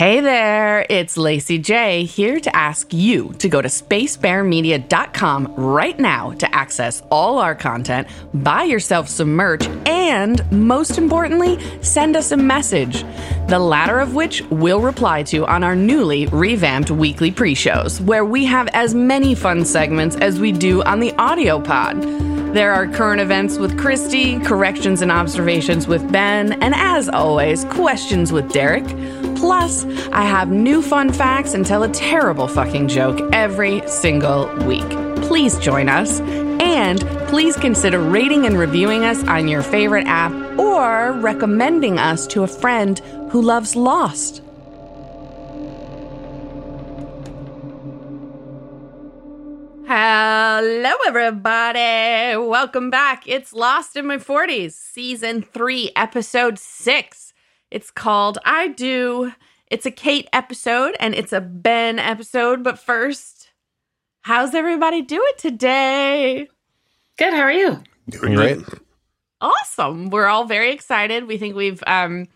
Hey there, it's Lacey J here to ask you to go to spacebearmedia.com right now to access all our content, buy yourself some merch, and most importantly, send us a message. The latter of which we'll reply to on our newly revamped weekly pre shows, where we have as many fun segments as we do on the audio pod. There are current events with Christy, corrections and observations with Ben, and as always, questions with Derek. Plus, I have new fun facts and tell a terrible fucking joke every single week. Please join us. And please consider rating and reviewing us on your favorite app or recommending us to a friend who loves Lost. Hello, everybody. Welcome back. It's Lost in My 40s, season three, episode six. It's called I Do. It's a Kate episode and it's a Ben episode. But first, how's everybody doing today? Good. How are you? Doing great. Awesome. We're all very excited. We think we've um,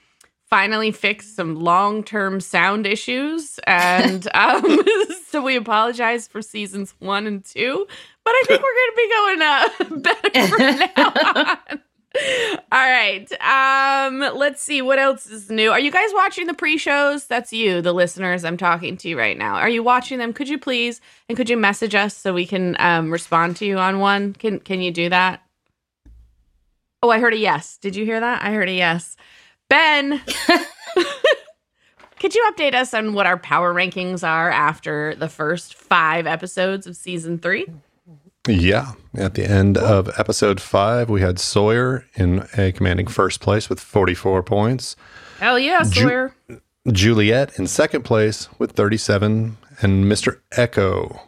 finally fixed some long term sound issues. And um, so we apologize for seasons one and two. But I think we're going to be going uh, better from now on. All right. Um, let's see what else is new. Are you guys watching the pre-shows? That's you, the listeners I'm talking to right now. Are you watching them? Could you please and could you message us so we can um, respond to you on one? Can can you do that? Oh, I heard a yes. Did you hear that? I heard a yes. Ben, could you update us on what our power rankings are after the first five episodes of season three? Yeah. At the end of episode five, we had Sawyer in a commanding first place with 44 points. Hell yeah, Ju- Sawyer. Juliet in second place with 37, and Mr. Eko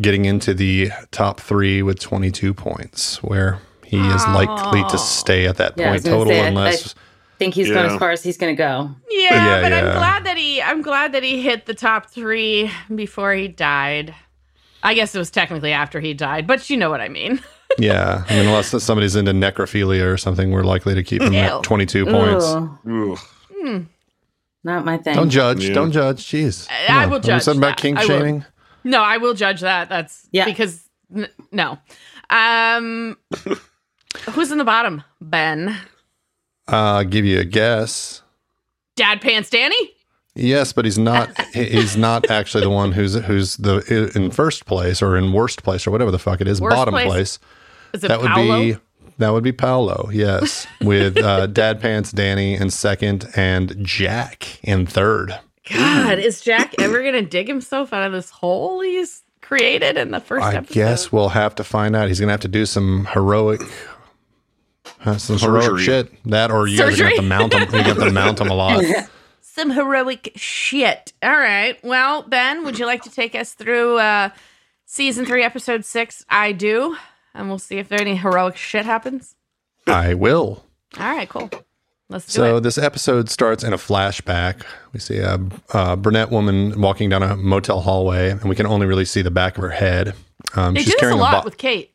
getting into the top three with 22 points, where he is likely to stay at that Yeah, I was point gonna total say, I- unless. think he's going Yeah. as far as he's going to go. Yeah, Yeah, but I'm glad that he I'm glad that he hit the top three before he died. I guess it was technically after he died, but you know what I mean. yeah. I mean, unless somebody's into necrophilia or something, we're likely to keep him Ew. at 22 points. Ooh, Ugh. not my thing. Don't judge. Yeah. Don't judge. Jeez. I- I will judge Something about that. kink I will. shaming? No, I will judge that. That's Yeah. because n- no. Um who's in the bottom? Ben. Uh, give you a guess. Dad Pants Danny? Yes, but he's not. he's not actually the one who's who's the in first place or in worst place or whatever the fuck it is. Worst bottom place? place. Is it That would Paolo? be that would be Paolo. Yes, with uh, Dad Pants Danny in second and Jack in third. God, is Jack ever gonna dig himself out of this hole he's created in the first I episode? guess we'll have to find out. He's gonna have to do some heroic. uh, some heroic shit. That or you guys are gonna have to mount him. You have to mount him a lot. some heroic shit. All right. Well, Ben, would you like to take us through uh, season three, episode six? I do. And we'll see if there any heroic shit happens. I will. All right, cool. Let's do it. So it. this episode starts in a flashback. We see a, a brunette woman walking down a motel hallway, and we can only really see the back of her head. Um, They she's do this a lot bo- with Kate.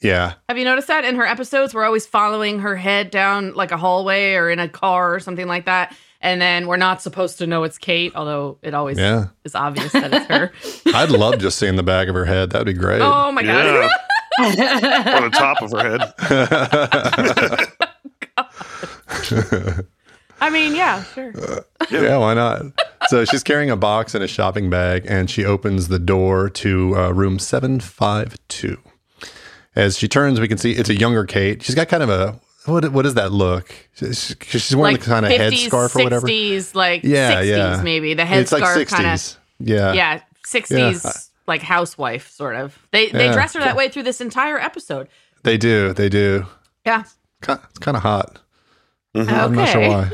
yeah, Have you noticed that in her episodes? We're always following her head down like a hallway or in a car or something like that. And then we're not supposed to know it's Kate, although it always yeah. is obvious that it's her. I'd love just seeing the back of her head. That'd be great. oh my Yeah. God. On the top of her head. I mean, yeah, sure. yeah, why not? So she's carrying a box and a shopping bag, and she opens the door to uh, room seven five two. As she turns, we can see it's a younger Kate. She's got kind of a what? What does that look? She's, she's wearing like the kind of 50s, headscarf or whatever. 60s, like Yeah, 60s yeah. maybe. The it's like headscarf kind of sixties. Yeah, yeah, 60s like housewife sort of. They they Yeah. dress her that way through this entire episode. They do. They do. Yeah. It's kind of hot. Okay. I'm not sure why.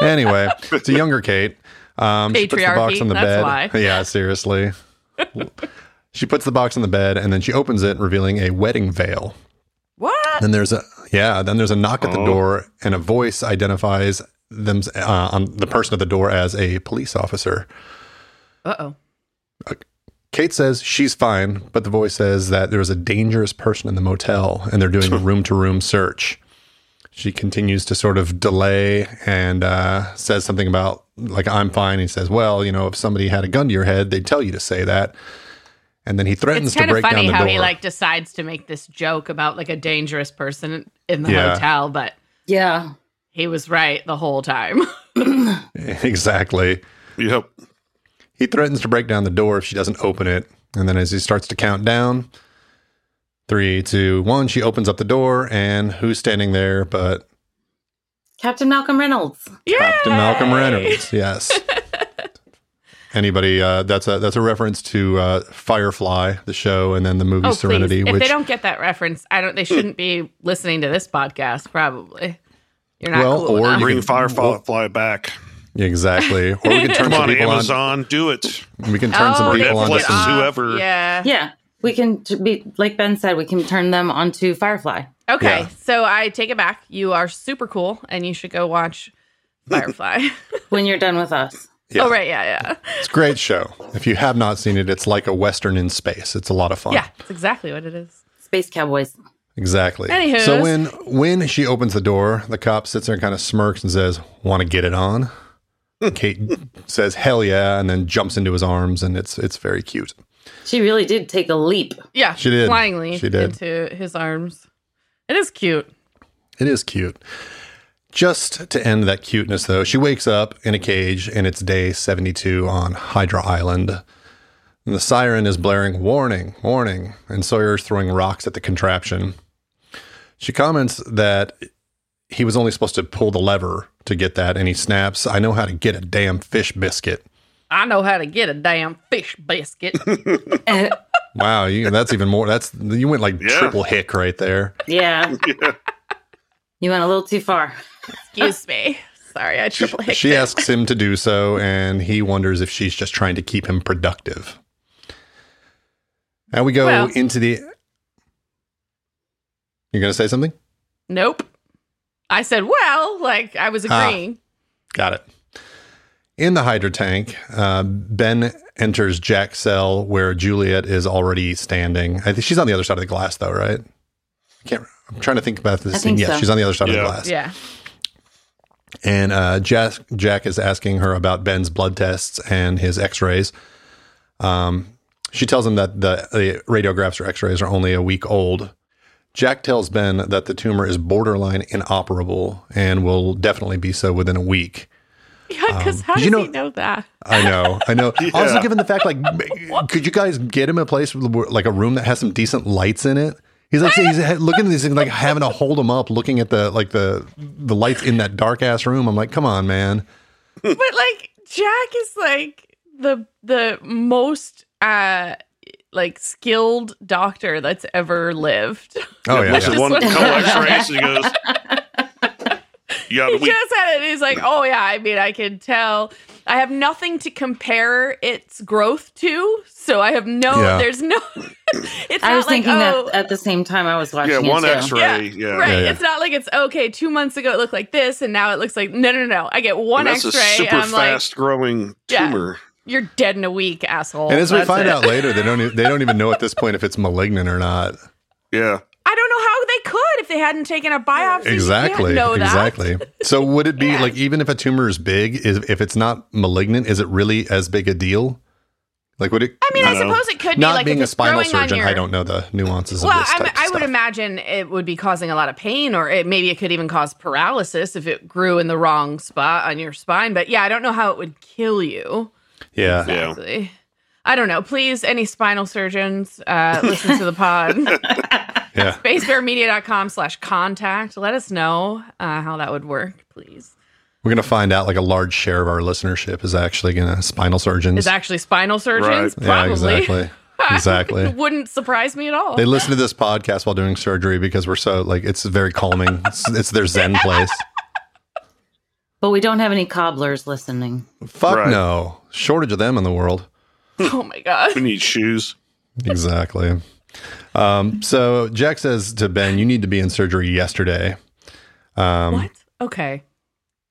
Anyway, it's a younger Kate. Um, she puts the box on the bed. why. Yeah, seriously. she puts the box on the bed and then she opens it, revealing a wedding veil. What? Then there's a yeah. Then there's a knock at the Oh. door, and a voice identifies them uh, on the person at the door as a police officer. Uh-oh. Kate says she's fine, but the voice says that there's a dangerous person in the motel and they're doing a room to room search. She continues to sort of delay and uh, says something about, like, I'm fine. He says, Well, you know, if somebody had a gun to your head, they'd tell you to say that. And then he threatens It's to kind of break down funny the how door. he like decides to make this joke about like a dangerous person in the Yeah. hotel, but Yeah. he was right the whole time. exactly. Yep. He threatens to break down the door if she doesn't open it. And then as he starts to count down, three, two, one, she opens up the door. And who's standing there but Captain Malcolm Reynolds. Captain Malcolm Reynolds? Yes. Anybody? Uh, that's a that's a reference to uh, Firefly, the show, and then the movie Oh, Serenity. please. If which they don't get that reference, I don't. They shouldn't be listening to this podcast. Probably. You're not Well, cool or enough. Bring can- Firefly back. exactly, or we can turn Come some on, people Amazon, do it. We can turn some Oh, they people on get to Netflix, some. whoever. Yeah. Yeah. We can t- be, like Ben said, we can turn them onto Firefly. Okay, Yeah. so I take it back. You are super cool, and you should go watch Firefly. when you're done with us. Yeah. Oh right, yeah, yeah, It's a great show. If you have not seen it, it's like a western in space. It's a lot of fun. yeah. It's exactly what it is. Space Cowboys. Exactly. Anywho's. So when when she opens the door, the cop sits there and kind of smirks and says, "Want to get it on?" Hmm. Kate says, "Hell yeah!" and then jumps into his arms, and it's it's very cute. She really did take a leap. Yeah, She did. Flyingly She did. into his arms. It is cute. It is cute. Just to end that cuteness, though, she wakes up in a cage, and it's day seventy-two on Hydra Island. And the siren is blaring, "Warning! Warning!" And Sawyer's throwing rocks at the contraption. She comments that he was only supposed to pull the lever to get that, and he snaps, I know how to get a damn fish biscuit. I know how to get a damn fish biscuit. Wow, you, that's even more. That's you went like Yeah. triple hick right there. yeah. Yeah. You went a little too far. Excuse me. Sorry, I triple hit. She asks him to do so, and he wonders if she's just trying to keep him productive. Now we go Well- into the. You're going to say something? Nope. I said, well, like I was Ah. agreeing. Got it. In the Hydra tank, uh, Ben enters Jack's cell where Juliet is already standing. I think she's on the other side of the glass, though, right? I can't. I'm trying to think about this. I scene. yeah, so. she's on the other side of the glass. Yeah. And uh, Jack, Jack is asking her about Ben's blood tests and his X-rays. Um, she tells him that the, the radiographs or X-rays are only a week old. Jack tells Ben that the tumor is borderline inoperable and will definitely be so within a week. Yeah, because how did does you know- he know that? I know, I know. Also, given the fact, like, could you guys get him a place, where- like a room that has some decent lights in it? He's like, he's looking at these things, like having to hold him up, looking at the like the the lights in that dark ass room. I'm like, come on, man. But like Jack is like the the most uh like skilled doctor that's ever lived. Oh yeah, Looks yeah. at one Just couple what- X-rays and he goes, "Yeah, he we, just had it. He's like, oh yeah. I mean, I can tell. I have nothing to compare its growth to, so I have no. Yeah. There's no. it's I not was like thinking oh. that at the same time I was watching yeah, one it. X-ray, yeah, yeah, right. Yeah, yeah. It's not like it's okay. Two months ago it looked like this, and now it looks like no, no, no. I get one And that's X-ray, a super and I'm like, fast-growing Yeah. tumor. you're dead in a week, asshole. And as we That's find it. out later, they don't e- they don't even know at this point if it's malignant or not. Yeah, I don't know how they could if they hadn't taken a biopsy. Exactly, can't know that. exactly. So would it be Yeah. like even if a tumor is big, is if it's not malignant, is it really as big a deal? Like would it? I mean, I No. suppose it could be not like being if a spinal surgeon, your- I don't know the nuances Well, of this I'm, I would imagine it would be causing a lot of pain, or it, maybe it could even cause paralysis if it grew in the wrong spot on your spine. But yeah, I don't know how it would kill you. yeah. Yeah. Exactly. I don't know. Please, any spinal surgeons, uh, listen to the pod. Yeah. Spacebearmedia.com slash contact. Let us know uh, how that would work, please. We're going to find out like a large share of our listenership is actually going to spinal surgeons. Is actually spinal surgeons? Right. yeah, Probably. exactly. Exactly. Wouldn't surprise me at all. They listen to this podcast while doing surgery because we're so like it's very calming. It's, it's their zen place. But we don't have any cobblers listening. Fuck Right. no. Shortage of them in the world. oh my God. we need shoes. Exactly. Um, so Jack says to Ben, "You need to be in surgery yesterday." Um, what? Okay.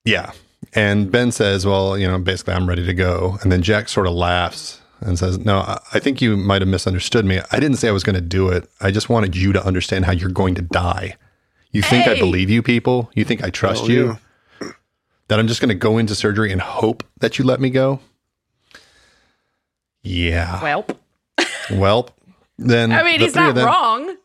Yeah. And Ben says, Well, you know, basically, I'm ready to go. And then Jack sort of laughs and says, No, I- I think you might have misunderstood me. I didn't say I was going to do it. I just wanted you to understand how you're going to die. You think I believe you people? You think I trust Oh, you? That I'm just going to go into surgery and hope that you let me go? Yeah. Well, Well, then I mean, the he's not them- wrong.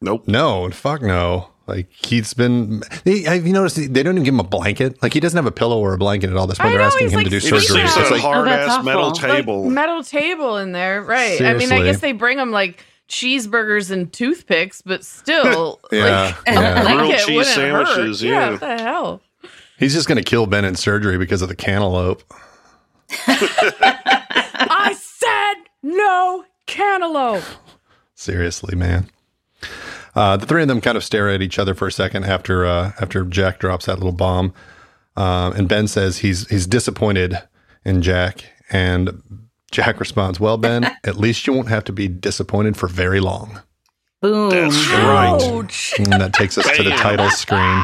Nope. No, fuck no. Like he's been. He, have you noticed they don't even give him a blanket? Like he doesn't have a pillow or a blanket at all. Despite I they're know, asking him like to do surgery. sleeping sees So it's a like, hard that's ass metal awful. Like, table. metal table in there, right? I mean, I guess they bring him like cheeseburgers and toothpicks, but still, Yeah, like, yeah. Grilled cheese wouldn't hurt. sandwiches, yeah. what the hell? he's just going to kill Ben in surgery because of the cantaloupe. I said no cantaloupe. Seriously, man. Uh, the three of them kind of stare at each other for a second after uh, after Jack drops that little bomb, um, and Ben says he's he's disappointed in Jack, and Jack responds, "Well, Ben, at least you won't have to be disappointed for very long." Boom. That's right. Ouch. And that takes us to the title screen.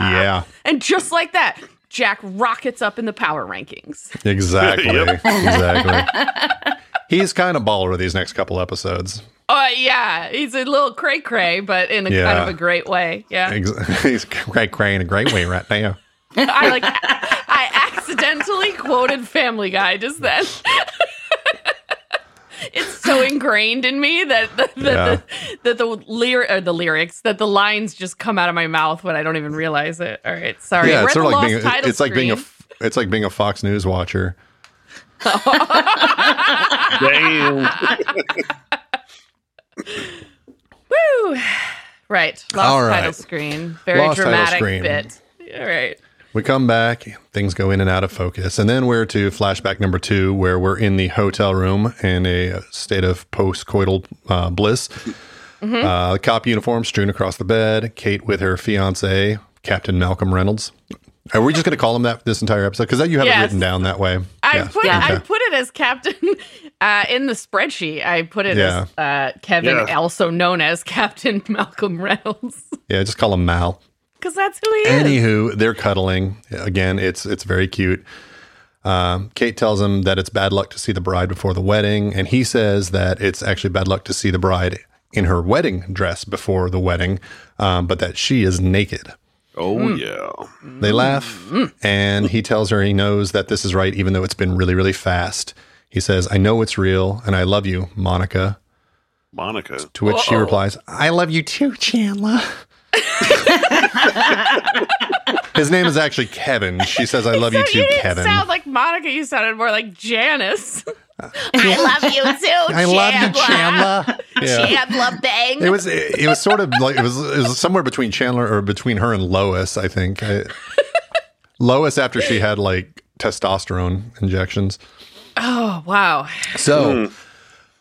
Yeah, And just like that, Jack rockets up in the power rankings. exactly, exactly. He's kind of baller these next couple episodes. Oh yeah, he's a little cray cray, but in a kind of a great way. Yeah, He's great, great in a great way right now. I like. I accidentally quoted Family Guy just then. it's so ingrained in me that the, that Yeah. the, that the lyric or the lyrics that the lines just come out of my mouth when I don't even realize it. All right, sorry. yeah, it's sort of like being. It's like being a. It's like being a Fox News watcher. Damn. Woo! Right, lost All right. title screen. Very Lost title dramatic screen. bit. All right. We come back, things go in and out of focus. And then we're to flashback number two, where we're in the hotel room in a state of post coital uh, bliss. Mm-hmm. Uh, the cop uniform strewn across the bed, Kate with her fiance, Captain Malcolm Reynolds. Are we just going to call him that this entire episode? Because you have it written down that way. I Yeah. put Yeah. I put it as Captain uh, in the spreadsheet. I put it Yeah. as uh, Kevin, Yeah. also known as Captain Malcolm Reynolds, Yeah, just call him Mal. because that's who he is. Anywho, they're cuddling. Again, it's it's very cute. Um, Kate tells him that it's bad luck to see the bride before the wedding, and he says that it's actually bad luck to see the bride in her wedding dress before the wedding, um, but that she is naked. Oh hmm. yeah. They laugh, hmm. and he tells her he knows that this is right, even though it's been really, really fast. He says, "I know it's real, and I love you, Monica." Monica. To which she Uh-oh. replies, "I love you too, Chandler." His name is actually Kevin. She says, "I love you too, you didn't Kevin." sound like Monica. You sounded more like Janice. I love you too. I love you, Chandler. Yeah. Chandler Bing. It was it, it was sort of like it was it was somewhere between Chandler or between her and Lois, I think. I, Lois after she had like testosterone injections. oh wow. So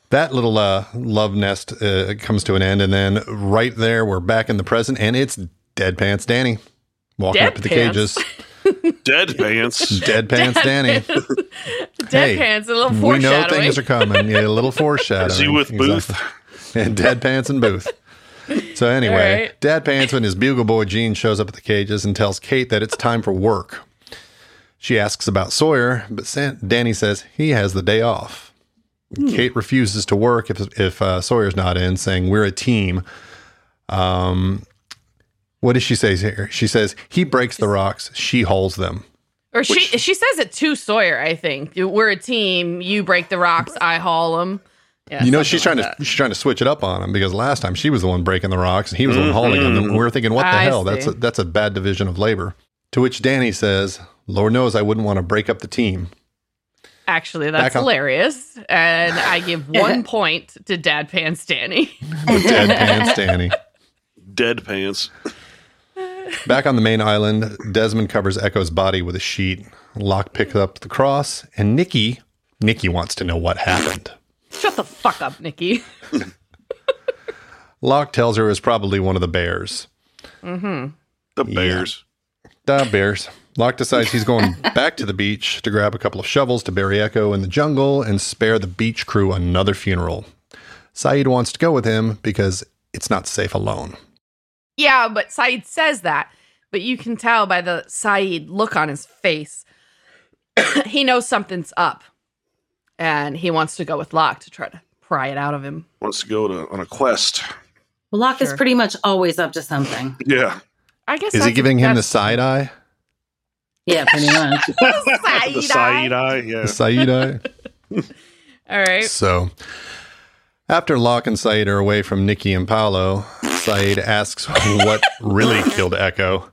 that little uh, love nest uh, comes to an end, and then right there we're back in the present, and it's Dead Pants Danny walking Dead up to the Pants? cages. Dead pants. Dead Pants Danny. Dead Hey, pants. A little We foreshadowing. know things are coming. Yeah, a little foreshadowing. Is he with Booth? Exactly. And Dead Pants and Booth. So anyway, right. Dad Pants and his bugle boy Gene shows up at the cages and tells Kate that it's time for work. She asks about Sawyer, but San- Danny says he has the day off. Hmm. Kate refuses to work if if uh, Sawyer's not in, saying we're a team. Um, what does she say here? She says he breaks the rocks, she hauls them. Or she she says it to Sawyer. I think we're a team. You break the rocks. I haul them. Yeah, you know, something she's like trying to she's trying to switch it up on him because last time she was the one breaking the rocks and he was the one mm-hmm. hauling them. And we were thinking, what the I hell? That's a, that's a bad division of labor. To which Danny says, "Lord knows I wouldn't want to break up the team." Actually, that's on- hilarious. And I give one point to Dad Pants Danny. Dead pants, Danny. Dead pants. Back on the main island, Desmond covers Eko's body with a sheet. Locke picks up the cross, and Nikki, Nikki wants to know what happened. Shut the fuck up, Nikki. Locke tells her it was probably one of the bears. Mm-hmm. The bears. The bears. Locke decides he's going back to the beach to grab a couple of shovels to bury Eko in the jungle and spare the beach crew another funeral. Sayid wants to go with him because it's not safe alone. Yeah, but Sayid says that. But you can tell by the Sayid look on his face. he knows something's up. And he wants to go with Locke to try to pry it out of him. Wants to go to, on a quest. Well, Locke is pretty much always up to something. Yeah. I guess Is he giving him the side eye? Yeah, pretty much. side The side eye, yeah. The side eye? All right. So, after Locke and Sayid are away from Nikki and Paolo, Sayid asks what really killed Eko.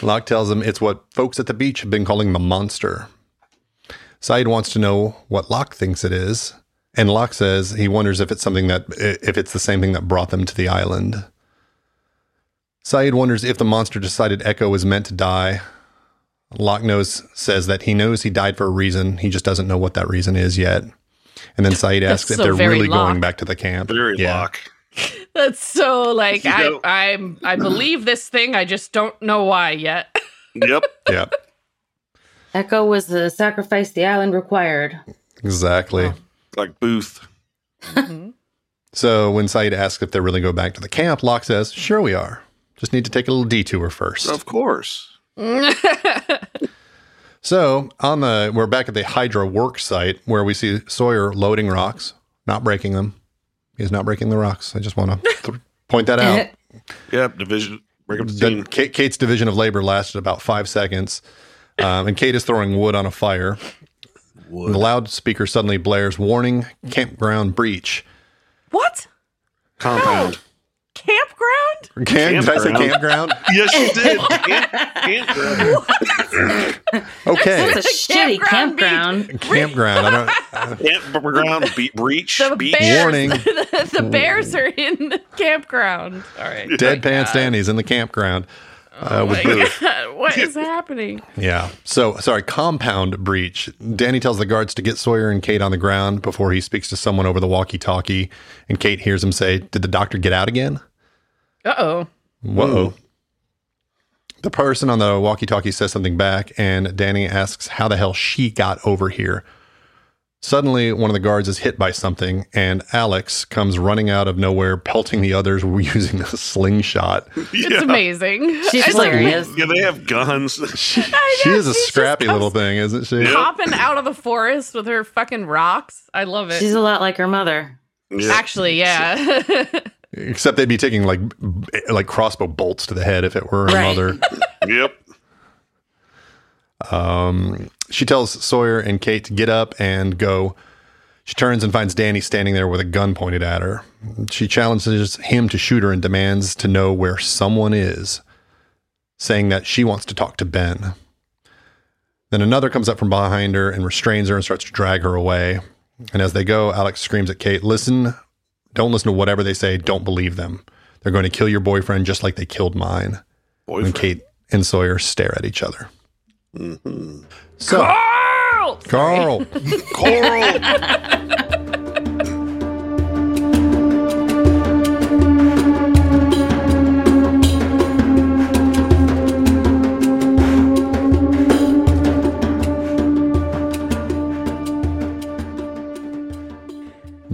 Locke tells him it's what folks at the beach have been calling the monster. Sayid wants to know what Locke thinks it is, and Locke says he wonders if it's something that if it's the same thing that brought them to the island. Sayid wonders if the monster decided Eko was meant to die. Locke knows says that he knows he died for a reason. He just doesn't know what that reason is yet. And then Sayid asks That's if they're very really going back to the camp. Very yeah. lock. That's so like You I know- I'm I believe this thing. I just don't know why yet. Yep. Yeah, Eko was the sacrifice the island required. exactly. Like Booth. Mm-hmm. So when Sayid asks if they're really go back to the camp, Locke says, "Sure, we are. Just need to take a little detour first. Of course. So on the we're back at the Hydra work site where we see Sawyer loading rocks, not breaking them. He's not breaking the rocks. I just want to th- point that out. Yep. Division. Break up the The- team. Kate, Kate's division of labor lasted about five seconds, um, and Kate is throwing wood on a fire. And the loudspeaker suddenly blares, "Warning: Campground breach." what? Compound. Campground? Camp, did I say Campground. campground? Yes, you did. Can't, can't, Okay, It's a shitty Campground campground. campground. I don't, campground. Be- breach. The beach. bears, Warning. the, the bears are in the campground. All right. Dead Pants Danny's in the campground uh, with Oh My Booth. God, what is happening? Yeah. So, sorry, compound breach. Danny tells the guards to get Sawyer and Kate on the ground before he speaks to someone over the walkie talkie. And Kate hears him say, Did the doctor get out again? Uh oh. Whoa. The person on the walkie talkie says something back, and Danny asks how the hell she got over here. Suddenly, one of the guards is hit by something, and Alex comes running out of nowhere, pelting the others using a slingshot. It's Yeah. amazing. She's It's like hilarious. Yeah, they have guns. She, she is a scrappy little thing, isn't she? Popping out of the forest with her fucking rocks. I love it. She's a lot like her mother. Yeah. Actually, yeah. Except they'd be taking like like crossbow bolts to the head if it were her Right. mother. Yep. Um, She tells Sawyer and Kate to get up and go. She turns and finds Danny standing there with a gun pointed at her. She challenges him to shoot her and demands to know where someone is, saying that she wants to talk to Ben. Then another comes up from behind her and restrains her and starts to drag her away. And as they go, Alex screams at Kate, Listen, don't listen to whatever they say. Don't believe them. They're going to kill your boyfriend just like they killed mine. And Kate and Sawyer stare at each other. Mm-hmm. So, Karl! Karl. Coral.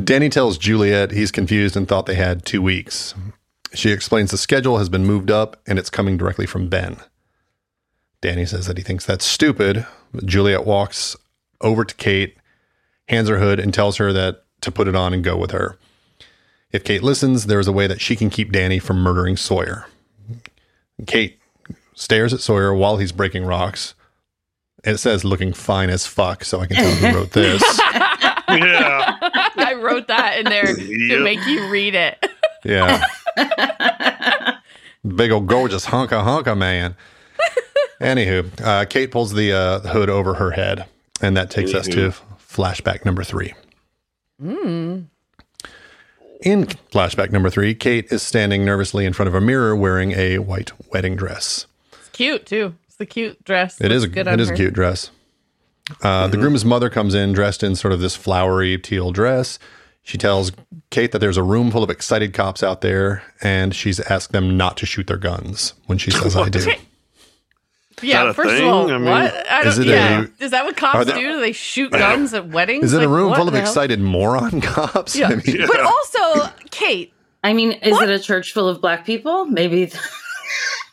Danny tells Juliet he's confused and thought they had two weeks. She explains the schedule has been moved up and it's coming directly from Ben. Danny says that he thinks that's stupid. Juliet walks over to Kate, hands her hood, and tells her that to put it on and go with her. If Kate listens, there is a way that she can keep Danny from murdering Sawyer. Kate stares at Sawyer while he's breaking rocks. It says looking fine as fuck, so I can tell who wrote this. yeah. I wrote that in there to make you read it. Yeah. Big old gorgeous hunka hunka man. Anywho, uh, Kate pulls the, uh, hood over her head, and that takes us to flashback number three. In flashback number three, Kate is standing nervously in front of a mirror wearing a white wedding dress. It's cute too. It's the cute dress. It is a, good it on is a cute dress. Uh, The groom's mother comes in dressed in sort of this flowery teal dress. She tells Kate that there's a room full of excited cops out there, and she's asked them not to shoot their guns when she says, "I do." Yeah, that a first thing? of all, I mean- what? I Is don't, it yeah. a- is that what cops are there- do? Do they shoot guns at weddings? Is it a room full of the hell? excited moron cops? Yeah. I mean, But also, Kate, I mean, is it a church full of black people? Maybe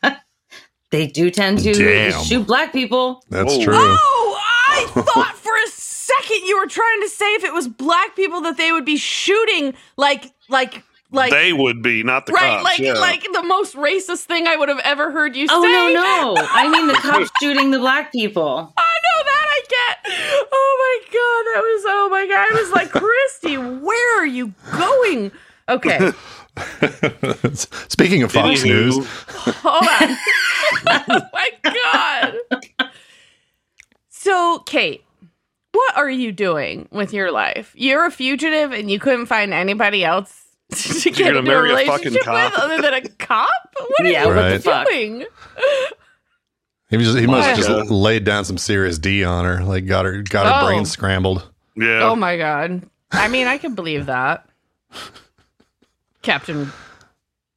they do tend to Damn. shoot black people. that's Whoa. true. Oh, I thought for a second you were trying to say if it was black people that they would be shooting like like like they would be, not the right, cops. like yeah. like the most racist thing I would have ever heard you Oh say. no, no! I mean the cops shooting the black people. I know that I get. Oh my god, that was oh my god. I was like, Christy, where are you going? Okay, Speaking of Fox Anywho, News, hold on. oh my god. So, Kate, what are you doing with your life? You're a fugitive, and you couldn't find anybody else to get gonna into a marry a fucking relationship cop? with other than a cop. What are Yeah, you what Right. the fuck? doing? he was he must have just laid down some serious D on her, like got her got her Oh. brain scrambled. Yeah. Oh my god. I mean, I can believe that. Captain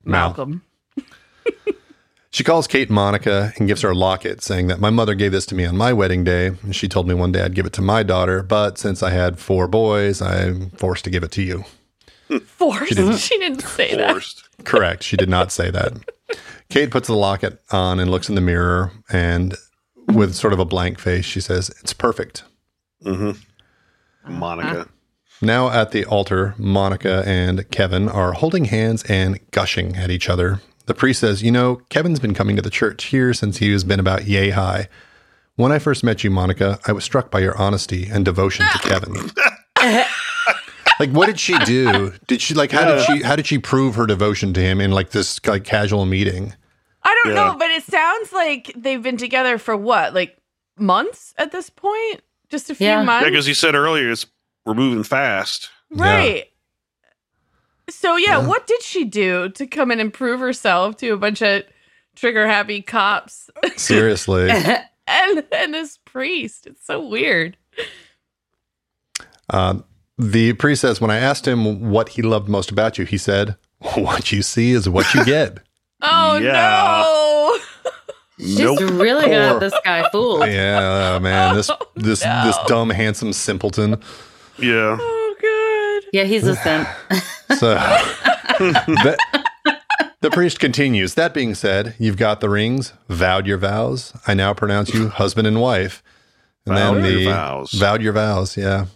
Malcolm. She calls Kate Monica and gives her a locket, saying that my mother gave this to me on my wedding day, and she told me one day I'd give it to my daughter, but since I had four boys, I'm forced to give it to you. Forced. She didn't. didn't, say that. Forced. Correct. She did not say that. Kate puts the locket on and looks in the mirror, and with sort of a blank face, she says, It's perfect. Mm-hmm. Monica. Now at the altar, Monica and Kevin are holding hands and gushing at each other. The priest says, You know, Kevin's been coming to the church here since he has been about yay high. When I first met you, Monica, I was struck by your honesty and devotion to Kevin. like, what did she do? Did she like how did she how did she prove her devotion to him in like this like casual meeting? I don't Yeah. know, but it sounds like they've been together for what, like months at this point? Just a few Yeah. months? Yeah, because he said earlier it's we're moving fast. right. So, yeah, Yeah. what did she do to come in and prove herself to a bunch of trigger happy cops Seriously. and, and this priest? It's so weird. Um, the priest says, when I asked him what he loved most about you, he said, What you see is what you get. Oh, no. She's Nope. really got this guy fooled. yeah, oh, man, this oh, this no. this dumb, handsome simpleton. Yeah. Oh, good. Yeah, he's a simp. So the, the priest continues. That being said, you've got the rings, vowed your vows. I now pronounce you husband and wife. And Vowed then your the vows. vowed your vows. Yeah.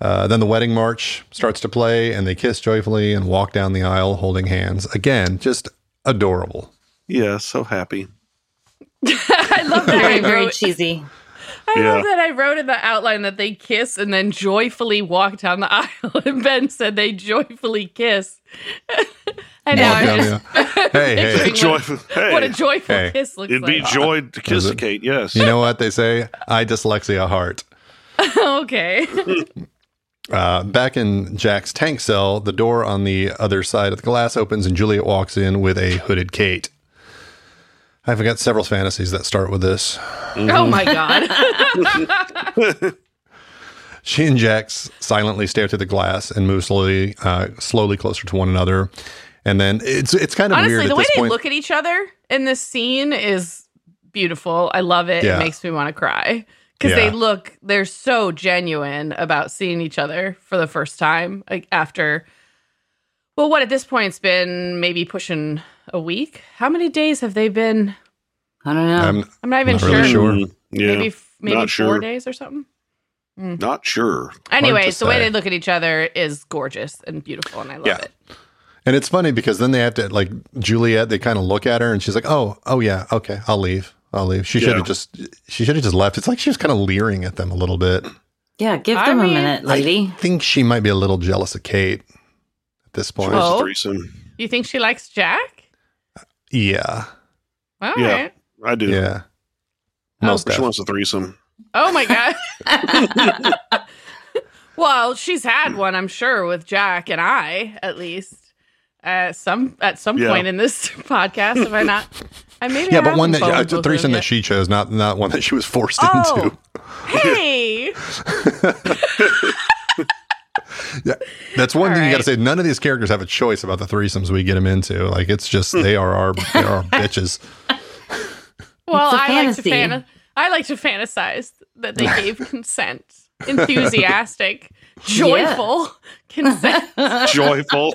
Uh, then the wedding march starts to play, and they kiss joyfully and walk down the aisle holding hands. Again, just adorable. Yeah. So happy. I love that. Very, very cheesy. I Yeah. love that I wrote in the outline that they kiss and then joyfully walk down the aisle. And Ben said they joyfully kiss. and now Walk I'm down just the- hey, hey. picturing Joyful. Hey, what a joyful Hey. kiss looks like. it'd be like. joy to kiss Is a it? Kate. Yes. You know what they say? I dyslexia heart. okay. Uh, back in Jack's tank cell, the door on the other side of the glass opens and Juliet walks in with a hooded Kate. I've got several fantasies that start with this. oh my god. She and Jax silently stare through the glass and move slowly, uh, slowly closer to one another. And then it's it's kind of Honestly, weird the way they point. look at each other in this scene is beautiful. I love it. Yeah. It makes me want to cry because Yeah. they look they're so genuine about seeing each other for the first time, like after. Well, what at this point it's been maybe pushing a week. How many days have they been? I don't know. I'm I'm not even Not sure. really sure. Mm, Yeah. Maybe maybe not four sure. days or something. Not sure. Anyways, to the way they look at each other is gorgeous and beautiful, and I love Yeah. it. and it's funny because then they have to like Juliet. They kind of look at her and she's like, "Oh, oh yeah, okay, I'll leave. I'll leave." She should have just she should have just left. It's like she was kind of leering at them a little bit. yeah, give I them mean- a minute, lady. I think she might be a little jealous of Kate at this point. Oh. threesome. You think she likes Jack? Yeah, All Yeah. right. I do. yeah. Oh, She wants a threesome. Oh my god. well, she's had one, I'm sure, with Jack and I, at least. At some at some Yeah. point in this podcast, have I not? I maybe Yeah, I but one that haven't phoned both a of threesome that she chose, not not one that she was forced Oh, into. hey, Yeah, that's one All thing you got to say. None of these characters have a choice about the threesomes we get them into. Like it's just they are our they are our bitches. well, It's a I like to fan- I like to fantasize that they gave consent, enthusiastic, joyful consent. Joyful.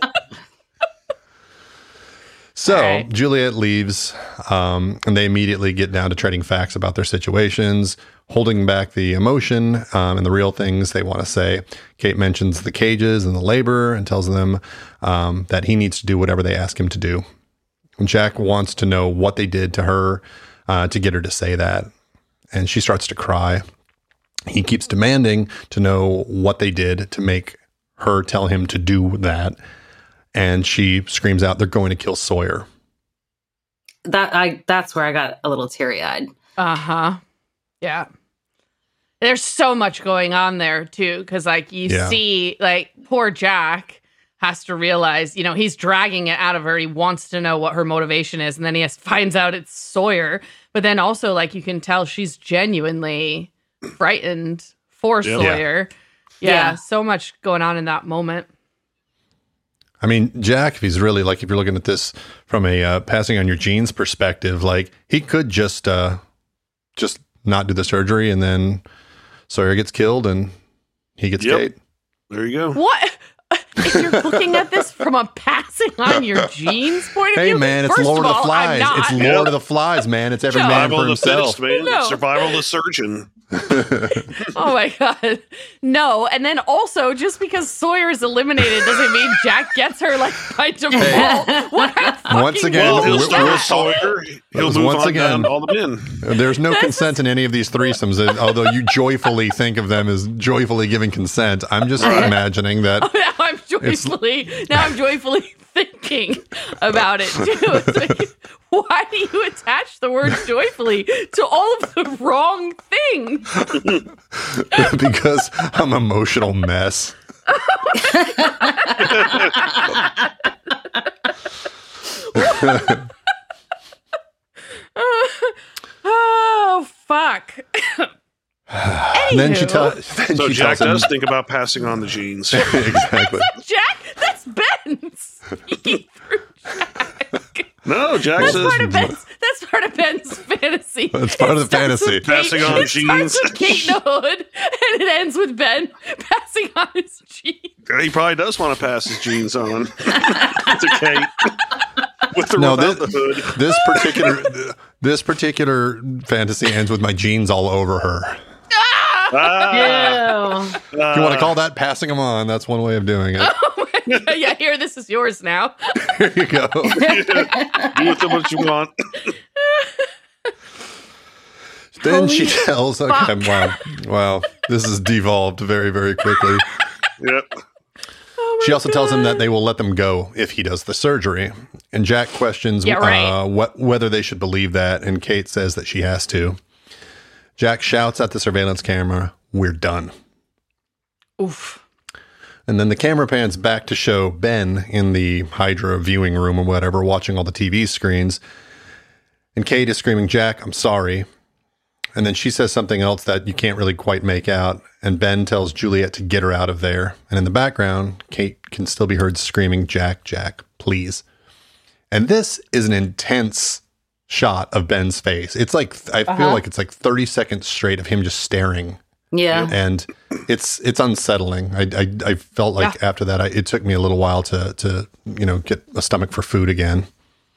So right. Juliet leaves, um, and they immediately get down to trading facts about their situations, holding back the emotion um, and the real things they want to say. Kate mentions the cages and the labor and tells them um, that he needs to do whatever they ask him to do. And Jack wants to know what they did to her uh, to get her to say that. And she starts to cry. He keeps demanding to know what they did to make her tell him to do that. And she screams out, They're going to kill Sawyer. That I that's where I got a little teary eyed. Uh huh. Yeah. There's so much going on there too, because like you Yeah. see, like poor Jack has to realize, you know, he's dragging it out of her. He wants to know what her motivation is, and then he has, finds out it's Sawyer. But then also, like you can tell, she's genuinely frightened for Yep. Sawyer. Yeah. Yeah. so much going on in that moment. I mean, Jack, if he's really like, if you're looking at this from a uh, passing on your genes perspective, like he could just, uh, just not do the surgery and then Sawyer gets killed and he gets Yep. Kate. There you go. What? If you're looking at this from a passing on your genes point of Hey view, man, it's first Lord of, of the all, Flies. It's Lord of the Flies, man. It's every No. man for of the himself. fittest, man. No. Survival of the surgeon. Oh my god. No, and then also just because Sawyer is eliminated doesn't mean Jack gets her like by default. What kind of Once fucking again, Well, he'll we're- start with? Sawyer. He'll was move once on again- down all the men. There's no consent in any of these threesomes, and although you joyfully think of them as joyfully giving consent. I'm just imagining that oh, now I'm joyfully now I'm joyfully thinking about it too. It's like, why do you attach the word joyfully to all of the wrong things? because I'm an emotional mess. Oh fuck. And then she, Anywho. tell, then So she Jack tells him does think about passing on the genes. exactly. that's Jack, that's Ben's. speaking Jack. No, Jack That's says part of Ben's. That's part of Ben's fantasy. That's part of the fantasy. Kate- Passing on it starts genes. with Kate in the hood, and it ends with Ben passing on his genes. he probably does want to pass his genes on to Kate. With or No, this- the hood. This particular this particular fantasy ends with my jeans all over her. Ah, Ew. If you want to call that passing them on, that's one way of doing it. Oh yeah, here, this is yours now. Here you go. do with them what you want. Then she Holy tells, okay, wow, wow, this has devolved very, very quickly. Yep. She also tells him that they will let them go if he does the surgery. And Jack questions Yeah, right. uh, what, whether they should believe that, and Kate says that she has to. Jack shouts at the surveillance camera, We're done. Oof. And then the camera pans back to show Ben in the Hydra viewing room or whatever, watching all the TV screens. And Kate is screaming, Jack, I'm sorry. And then she says something else that you can't really quite make out. And Ben tells Juliet to get her out of there. And in the background, Kate can still be heard screaming, Jack, Jack, please. And this is an intense shot of Ben's face. It's like, I feel uh-huh. like it's like 30 seconds straight of him just staring Yeah. and it's it's unsettling. I I, I felt like after that, I, it took me a little while to to you know get a stomach for food again.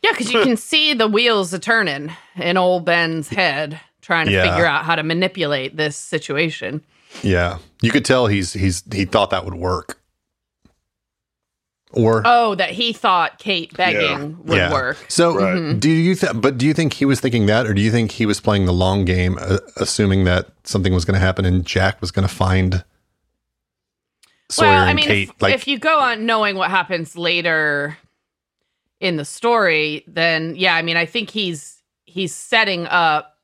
Yeah, because you can see the wheels a turning in old Ben's head, trying to Yeah. figure out how to manipulate this situation. Yeah, you could tell he's he's he thought that would work. Or Oh, that he thought Kate begging would yeah. work. So Right. do you th- but do you think he was thinking that, or do you think he was playing the long game, uh, assuming that something was going to happen and Jack was going to find Sawyer well, I and mean, Kate? if, if you go on knowing what happens later in the story, then yeah, I mean, I think he's he's setting up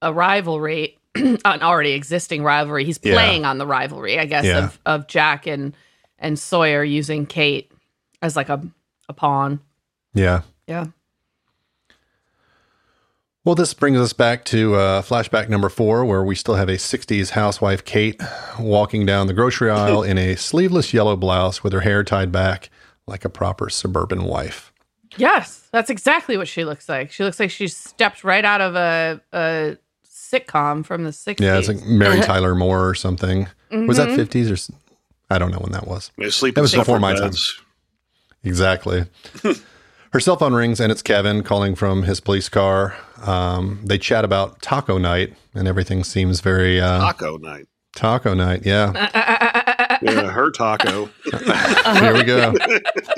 a rivalry, an already existing rivalry. He's Yeah. playing on the rivalry, I guess, Yeah. of of Jack and and Sawyer using Kate as like a a pawn. yeah. Yeah. Well, this brings us back to uh, flashback number four, where we still have a 60s housewife, Kate, walking down the grocery aisle in a sleeveless yellow blouse with her hair tied back like a proper suburban wife. Yes, that's exactly what she looks like. She looks like she stepped right out of a, a sitcom from the 60s. Yeah, it's like Mary Tyler Moore or something. Was Mm-hmm. that 50s or s- I don't know when that was. They sleep That in was before separate my time. Exactly. Her cell phone rings and it's Kevin calling from his police car. Um, they chat about taco night and everything seems very uh, Taco night. taco night. Yeah, Yeah, her taco. here we go.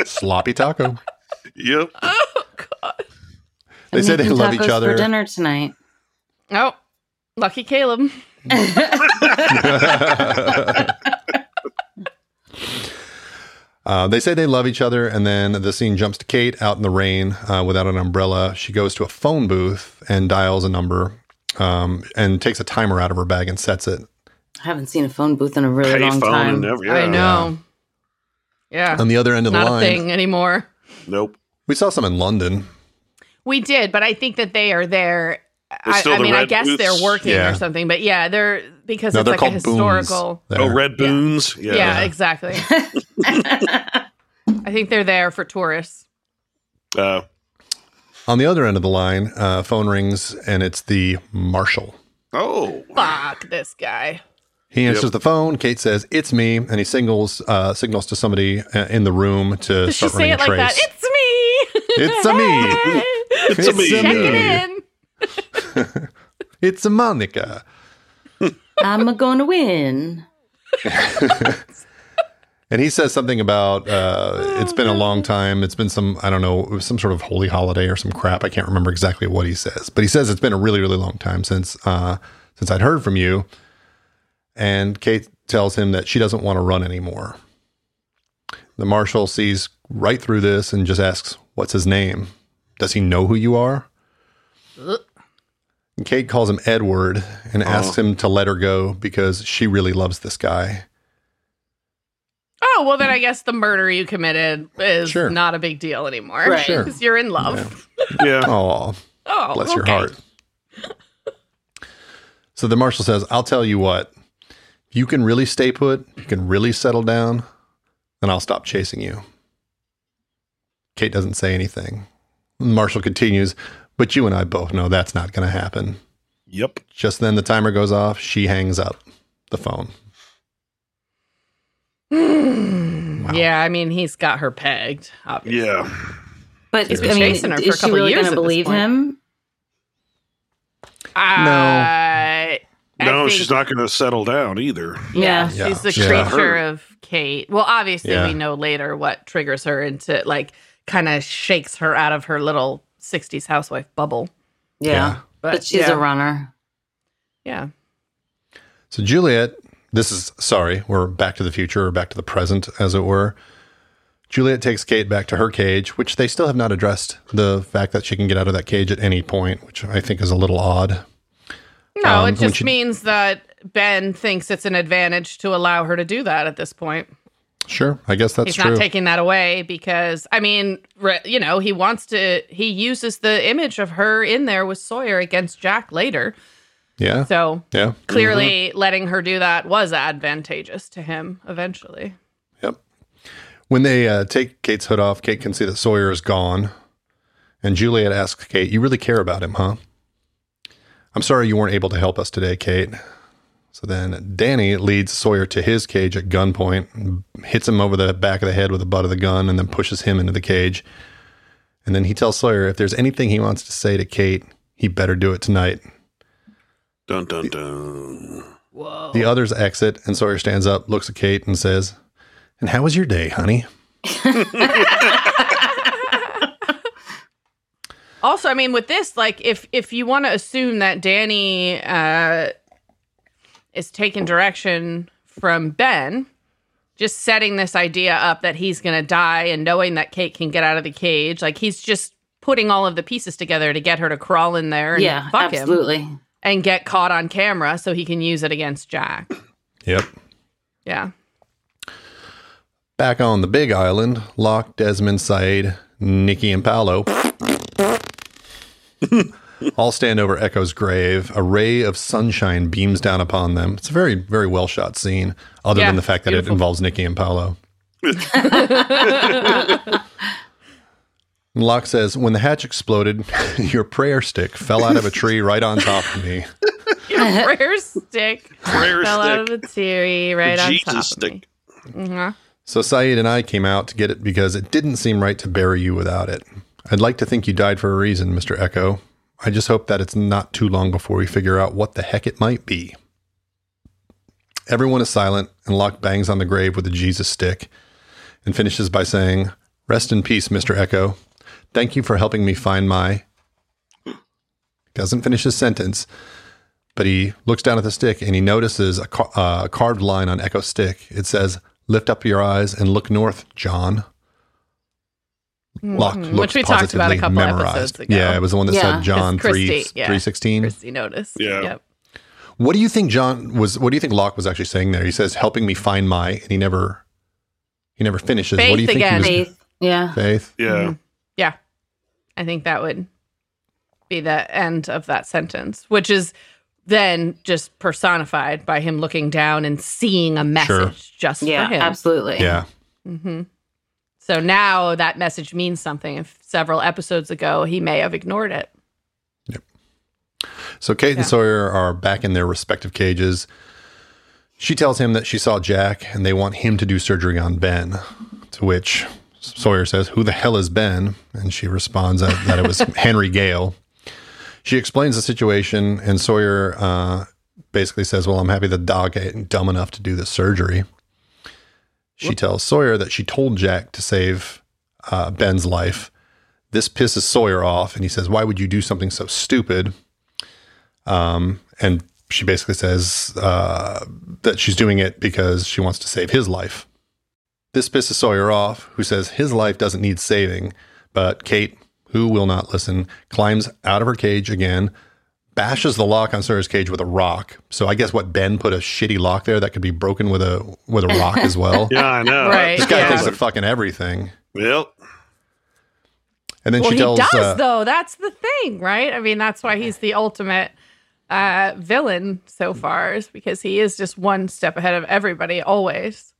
Sloppy taco. Yep. Oh God. They I'm say they love each other. for dinner tonight. Oh, lucky Caleb. Uh, they say they love each other, and then the scene jumps to Kate out in the rain uh, without an umbrella. She goes to a phone booth and dials a number um, and takes a timer out of her bag and sets it. I haven't seen a phone booth in a really Pay long phone time. and every. I know. Yeah. On the other end of the not a line, thing anymore. Nope. we saw some in London. We did, but I think that they are there. I, still I the mean, I guess booths? they're working Yeah. or something, but yeah, they're because No, it's they're like a historical. booms. Oh, red boons. Yeah. Yeah, exactly. I think they're there for tourists. Uh, On the other end of the line, uh, phone rings and it's the marshal. oh. Fuck this guy. He answers Yep. the phone. Kate says, "It's me," and he signals uh, signals to somebody uh, in the room to Does she start say it like trace. that? It's me. It's a me. It's a me. Check it in. It's a Monica. I'm gonna win. And he says something about uh, it's been a long time. It's been some I don't know some sort of holy holiday or some crap. I can't remember exactly what he says, but he says it's been a really really long time since uh, since I'd heard from you. And Kate tells him that she doesn't want to run anymore. The marshal sees right through this and just asks, "What's his name? Does he know who you are?" And Kate calls him Edward and oh. asks him to let her go because she really loves this guy. Oh, well, then I guess the murder you committed is Sure. not a big deal anymore. Right. Sure. Because you're in love. Yeah. Oh, Oh, bless your heart. So the marshal says, I'll tell you what, if you can really stay put, you can really settle down, then I'll stop chasing you. Kate doesn't say anything. The marshal continues, but you and I both know that's not going to happen. Yep. Just then the timer goes off. She hangs up the phone. Hmm. Yeah, I mean, he's got her pegged. Obviously. Yeah. But He's been I mean, chasing her for a is she couple really years gonna believe him? Uh, I, I No, think- she's not going to settle down either. Yeah. Yeah. She's the Yeah. creature of Kate. Well, obviously, Yeah. we know later what triggers her into like kind of shakes her out of her little 60s housewife bubble. Yeah. Yeah. But, But, she's yeah. a runner. Yeah. So Juliet, this is sorry, we're back to the future or back to the present, as it were. Juliet takes Kate back to her cage, which they still have not addressed the fact that she can get out of that cage at any point, which I think is a little odd. No, Um, it just she- means that Ben thinks it's an advantage to allow her to do that at this point. Sure, I guess that's He's true. not taking that away because, I mean, re- you know, he wants to, he uses the image of her in there with Sawyer against Jack later. yeah, So yeah, clearly letting her do that was advantageous to him eventually. yep. When they uh, take Kate's hood off, Kate can see that Sawyer is gone, and Juliet asks Kate, "You really care about him, huh?" I'm sorry you weren't able to help us today, Kate. So then Danny leads Sawyer to his cage at gunpoint, hits him over the back of the head with the butt of the gun, and then pushes him into the cage. And then he tells Sawyer if there's anything he wants to say to Kate, he better do it tonight. Dun dun dun. Whoa. The others exit, and Sawyer stands up, looks at Kate, and says, And how was your day, honey? Also, I mean, with this, like, if if you want to assume that Danny uh, is taking direction from Ben, just setting this idea up that he's going to die and knowing that Kate can get out of the cage, like he's just putting all of the pieces together to get her to crawl in there and Yeah, fuck him absolutely. and get caught on camera so he can use it against Jack. Yep. Yeah. Back on the big island, Locke, Desmond, Sayid, Nikki, and Paolo all stand over Eko's grave. A ray of sunshine beams down upon them. It's a very, very well shot scene, other Yeah, than the fact that beautiful. it involves Nikki and Paolo. Locke says, When the hatch exploded, your prayer stick fell out of a tree right on top of me. Your prayer stick Prayer fell out of stick. the tree right on top Jesus of me. stick. Mhm. So Sayid and I came out to get it because it didn't seem right to bury you without it. I'd like to think you died for a reason, Mr. Eko. I just hope that it's not too long before we figure out what the heck it might be. Everyone is silent, and Locke bangs on the grave with a Jesus stick and finishes by saying, Rest in peace, Mr. Eko. Thank you for helping me find my. Doesn't finish his sentence, but he looks down at the stick and he notices a, uh, carved line on Eko's stick. It says, Lift up your eyes and look north, John. Locke Mhm. Which we talked about a couple memorized. episodes ago. Yeah, it was the one that Yeah. said John 'Cause 3, yeah. 316. Christy noticed. Yeah. Yep. What do you think John was what do you think Locke was actually saying there? He says helping me find my and he never he never finishes. what do you Faith think again. he was Faith. Yeah. Faith? Yeah. Mhm. Yeah. I think that would be the end of that sentence, which is then just personified by him looking down and seeing a message Sure. just Yeah, for him. absolutely. Yeah. hmm So now that message means something. If several episodes ago he may have ignored it. Yep. So Kate Yeah. and Sawyer are back in their respective cages. She tells him that she saw Jack and they want him to do surgery on Ben. To which Sawyer says, Who the hell is Ben? And she responds that, that it was Henry Gale. She explains the situation, and Sawyer uh, basically says, Well, I'm happy the dog ain't dumb enough to do the surgery. She tells Sawyer that she told Jack to save uh, Ben's life. This pisses Sawyer off, and he says, Why would you do something so stupid? Um, and she basically says uh, that she's doing it because she wants to save his life. This pisses Sawyer off, who says his life doesn't need saving. But Kate, who will not listen, climbs out of her cage again, bashes the lock on Sawyer's cage with a rock. So I guess what Ben put a shitty lock there that could be broken with a with a rock as well. Yeah, I know. Right. This guy Yeah. thinks of fucking everything. Yep. And then well, she he tells does uh, though. That's the thing, right? I mean, that's why he's the ultimate uh, villain so far, is because he is just one step ahead of everybody always.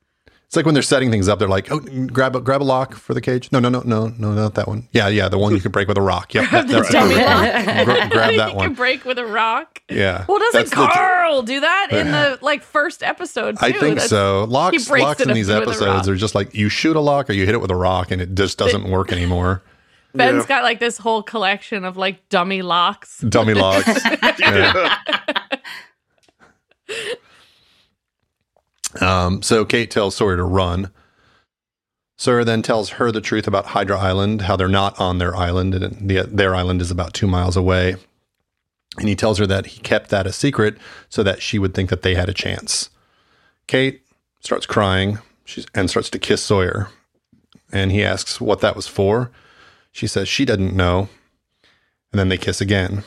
It's like when they're setting things up, they're like, "Oh, grab a grab a lock for the cage." No, no, no, no, no, not that one. Yeah, yeah, the one you can break with a rock. Yep, that, that's dummy the. Gra- grab he that can one. break with a rock. Yeah. Well, doesn't That's the- Karl do that in the like first episode? Too? I think That's- so. Locks, breaks locks in these episodes are just like you shoot a lock or you hit it with a rock, and it just doesn't work anymore. Ben's Yeah. got like this whole collection of like dummy locks. Dummy locks. Yeah. Um, so Kate tells Sawyer to run. Sawyer then tells her the truth about Hydra Island, how they're not on their island, and the, their island is about two miles away. And he tells her that he kept that a secret so that she would think that they had a chance. Kate starts crying she's, and starts to kiss Sawyer. And he asks what that was for. She says she doesn't know. And then they kiss again.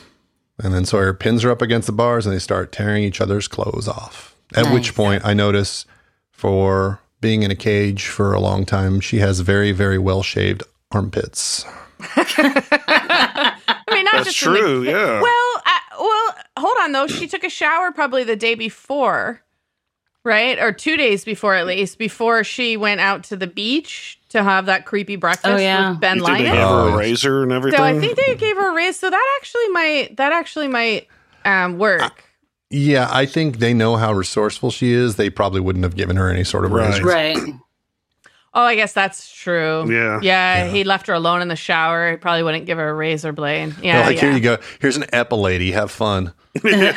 And then Sawyer pins her up against the bars and they start tearing each other's clothes off. At which point I notice for being in a cage for a long time, she has very, very well shaved armpits. I mean, not That's just in the- true. Yeah. Well, I, well, hold on though. She took a shower probably the day before, right, or two days before at least, before she went out to the beach to have that creepy breakfast Oh, yeah. with Ben You think they Linus. gave her Oh, a razor and everything? So I think they gave her a raise. So that actually might that actually might um, work. Yeah, I think they know how resourceful she is. They probably wouldn't have given her any sort of Right. razor. Right. oh, I guess that's true. Yeah. yeah. Yeah. He left her alone in the shower. He probably wouldn't give her a razor blade. They're Yeah, like, yeah. here you go. Here's an Epilady. Have fun.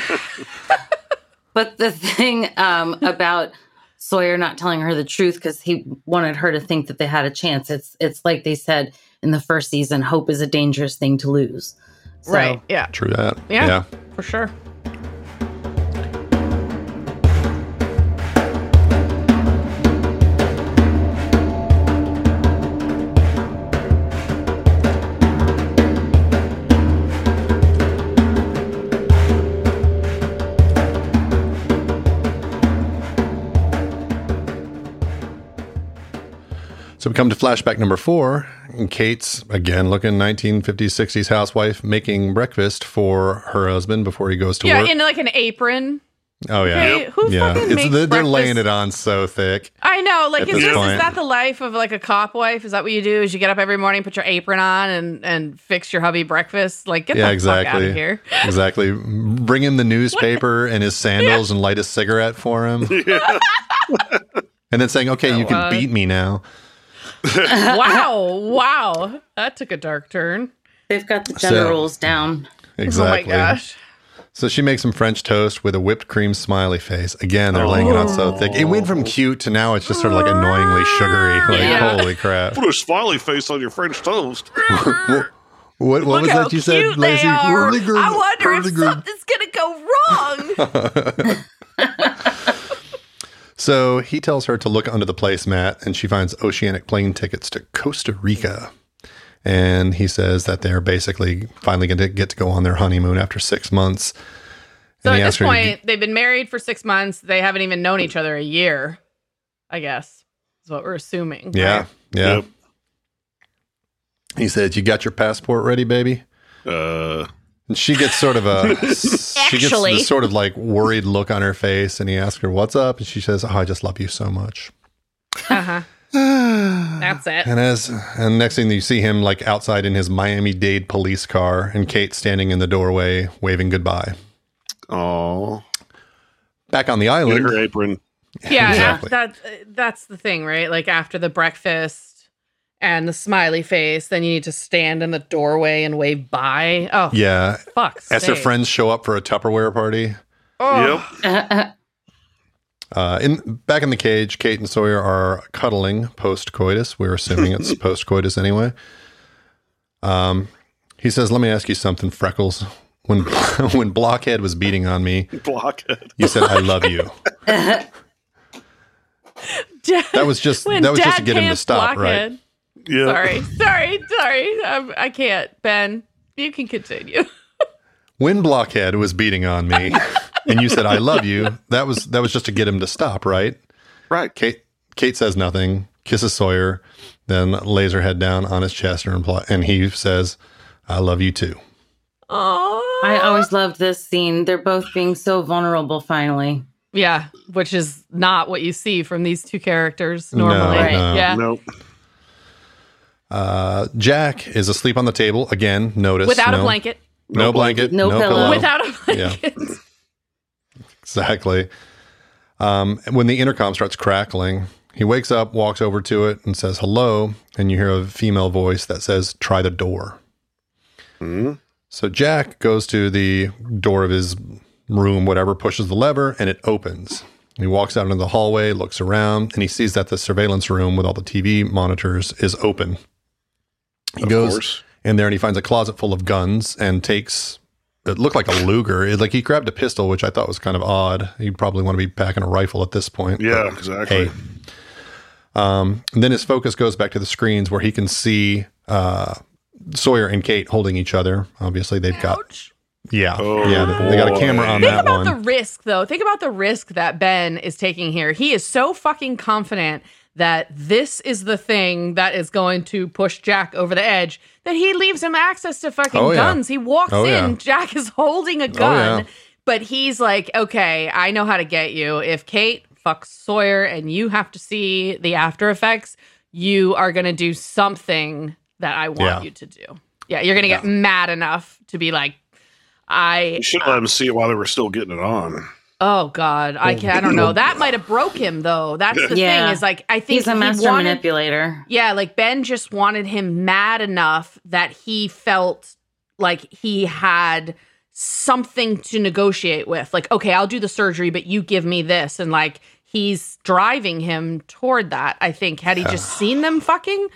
But the thing um, about Sawyer not telling her the truth because he wanted her to think that they had a chance. It's it's like they said in the first season, hope is a dangerous thing to lose. So, Right. Yeah. True that. Yeah. yeah. For sure. So we come to flashback number four. And Kate's, again, looking 1950s, 60s housewife, making breakfast for her husband before he goes to Yeah, work. Yeah, in like an apron. oh, yeah. Hey, who yeah. fucking makes they're, they're laying it on so thick. I know. Like, is this is that the life of like a cop wife? Is that what you do? Is you get up every morning, put your apron on, and and fix your hubby breakfast? Like, get Yeah, the fuck out exactly. of here. exactly. Bring him the newspaper and his sandals and light a cigarette for him. and then saying, okay, you can beat me now. wow, wow, that took a dark turn. They've got the gender So- down. Exactly. Oh my gosh. So she makes some French toast with a whipped cream smiley face. Again, they're laying it on so thick. It went from oh. cute to now it's just sort of like annoyingly sugary. Like, Yeah. holy crap. Put a smiley face on your French toast. What, what Look was that you said, they Lacey? are. Really good, I wonder if something's gonna go wrong. So he tells her to look under the placemat, and she finds oceanic plane tickets to Costa Rica. And he says that they're basically finally going to get to go on their honeymoon after six months. so And he at this asks her to point, they've been married for six months. They haven't even known each other a year. I guess is what we're assuming. Yeah, right? yeah. Yep. He says, "You got your passport ready, baby?" Uh, And she gets sort of a she gets Actually. this sort of like worried look on her face, and he asks her, "What's up?" And she says, "Oh, I just love you so much." Uh-huh. That's it. And as and next thing you see him like outside in his Miami Dade police car, and Kate standing in the doorway waving goodbye. oh, Back on the look at island, her apron. Yeah, Exactly. that, that's the thing, right? Like after the breakfast and the smiley face, then you need to stand in the doorway and wave bye. Oh, yeah. fuck. As her friends show up for a Tupperware party, Oh, Yep. uh, in back in the cage, Kate and Sawyer are cuddling post coitus. We're assuming it's post coitus anyway. Um, he says, "Let me ask you something, Freckles. When when Blockhead was beating on me, Blockhead. you said I love you. That was just When that was just to get him to stop, blockhead. right? Yeah. Sorry, sorry, sorry. Um, I can't. Ben, you can continue. When Blockhead was beating on me, and you said I love you, that was that was just to get him to stop, right? Right. Kate Kate says nothing, kisses Sawyer, then lays her head down on his chest and, impl- and he says, "I love you too." Oh, I always loved this scene. They're both being so vulnerable finally. yeah, which is not what you see from these two characters normally. Right. no. Yeah, Nope. Uh, Jack is asleep on the table again. Notice without no, a blanket, no blanket, No no, pillow. pillow. without a Yeah. blanket. Exactly. Um, when the intercom starts crackling, he wakes up, walks over to it, and says hello. And you hear a female voice that says, "Try the door." Hmm? So Jack goes to the door of his room, whatever, pushes the lever, and it opens. He walks out into the hallway, looks around, and he sees that the surveillance room with all the TV monitors is open. He Of goes course. in there and he finds a closet full of guns and takes it looked like a Luger. It, like he grabbed a pistol, which I thought was kind of odd. He'd probably want to be packing a rifle at this point. Yeah, but exactly. Hey. Um, and then his focus goes back to the screens where he can see uh, Sawyer and Kate holding each other. Obviously, they've got Ouch. yeah, Oh, yeah. They, they got a camera on Think that about one. the risk, though. Think about the risk that Ben is taking here. He is so fucking confident that this is the thing that is going to push Jack over the edge that he leaves him access to fucking Oh, yeah. guns. He walks Oh, in, yeah. Oh, Jack is holding a oh, gun, yeah. but he's like, okay, I know how to get you. If Kate fucks Sawyer and you have to see the after effects, you are going to do something that I want Yeah. you to do. Yeah, you're going to get mad enough to be like, I You should have let him see it while they were still getting it on. Oh God, I can't. I don't know. That might have broke him though. That's the Yeah. thing is like I think He's a he master wanted, manipulator. Yeah, like Ben just wanted him mad enough that he felt like he had something to negotiate with. Like, okay, I'll do the surgery, but you give me this, and like he's driving him toward that. I think had he just seen them fucking,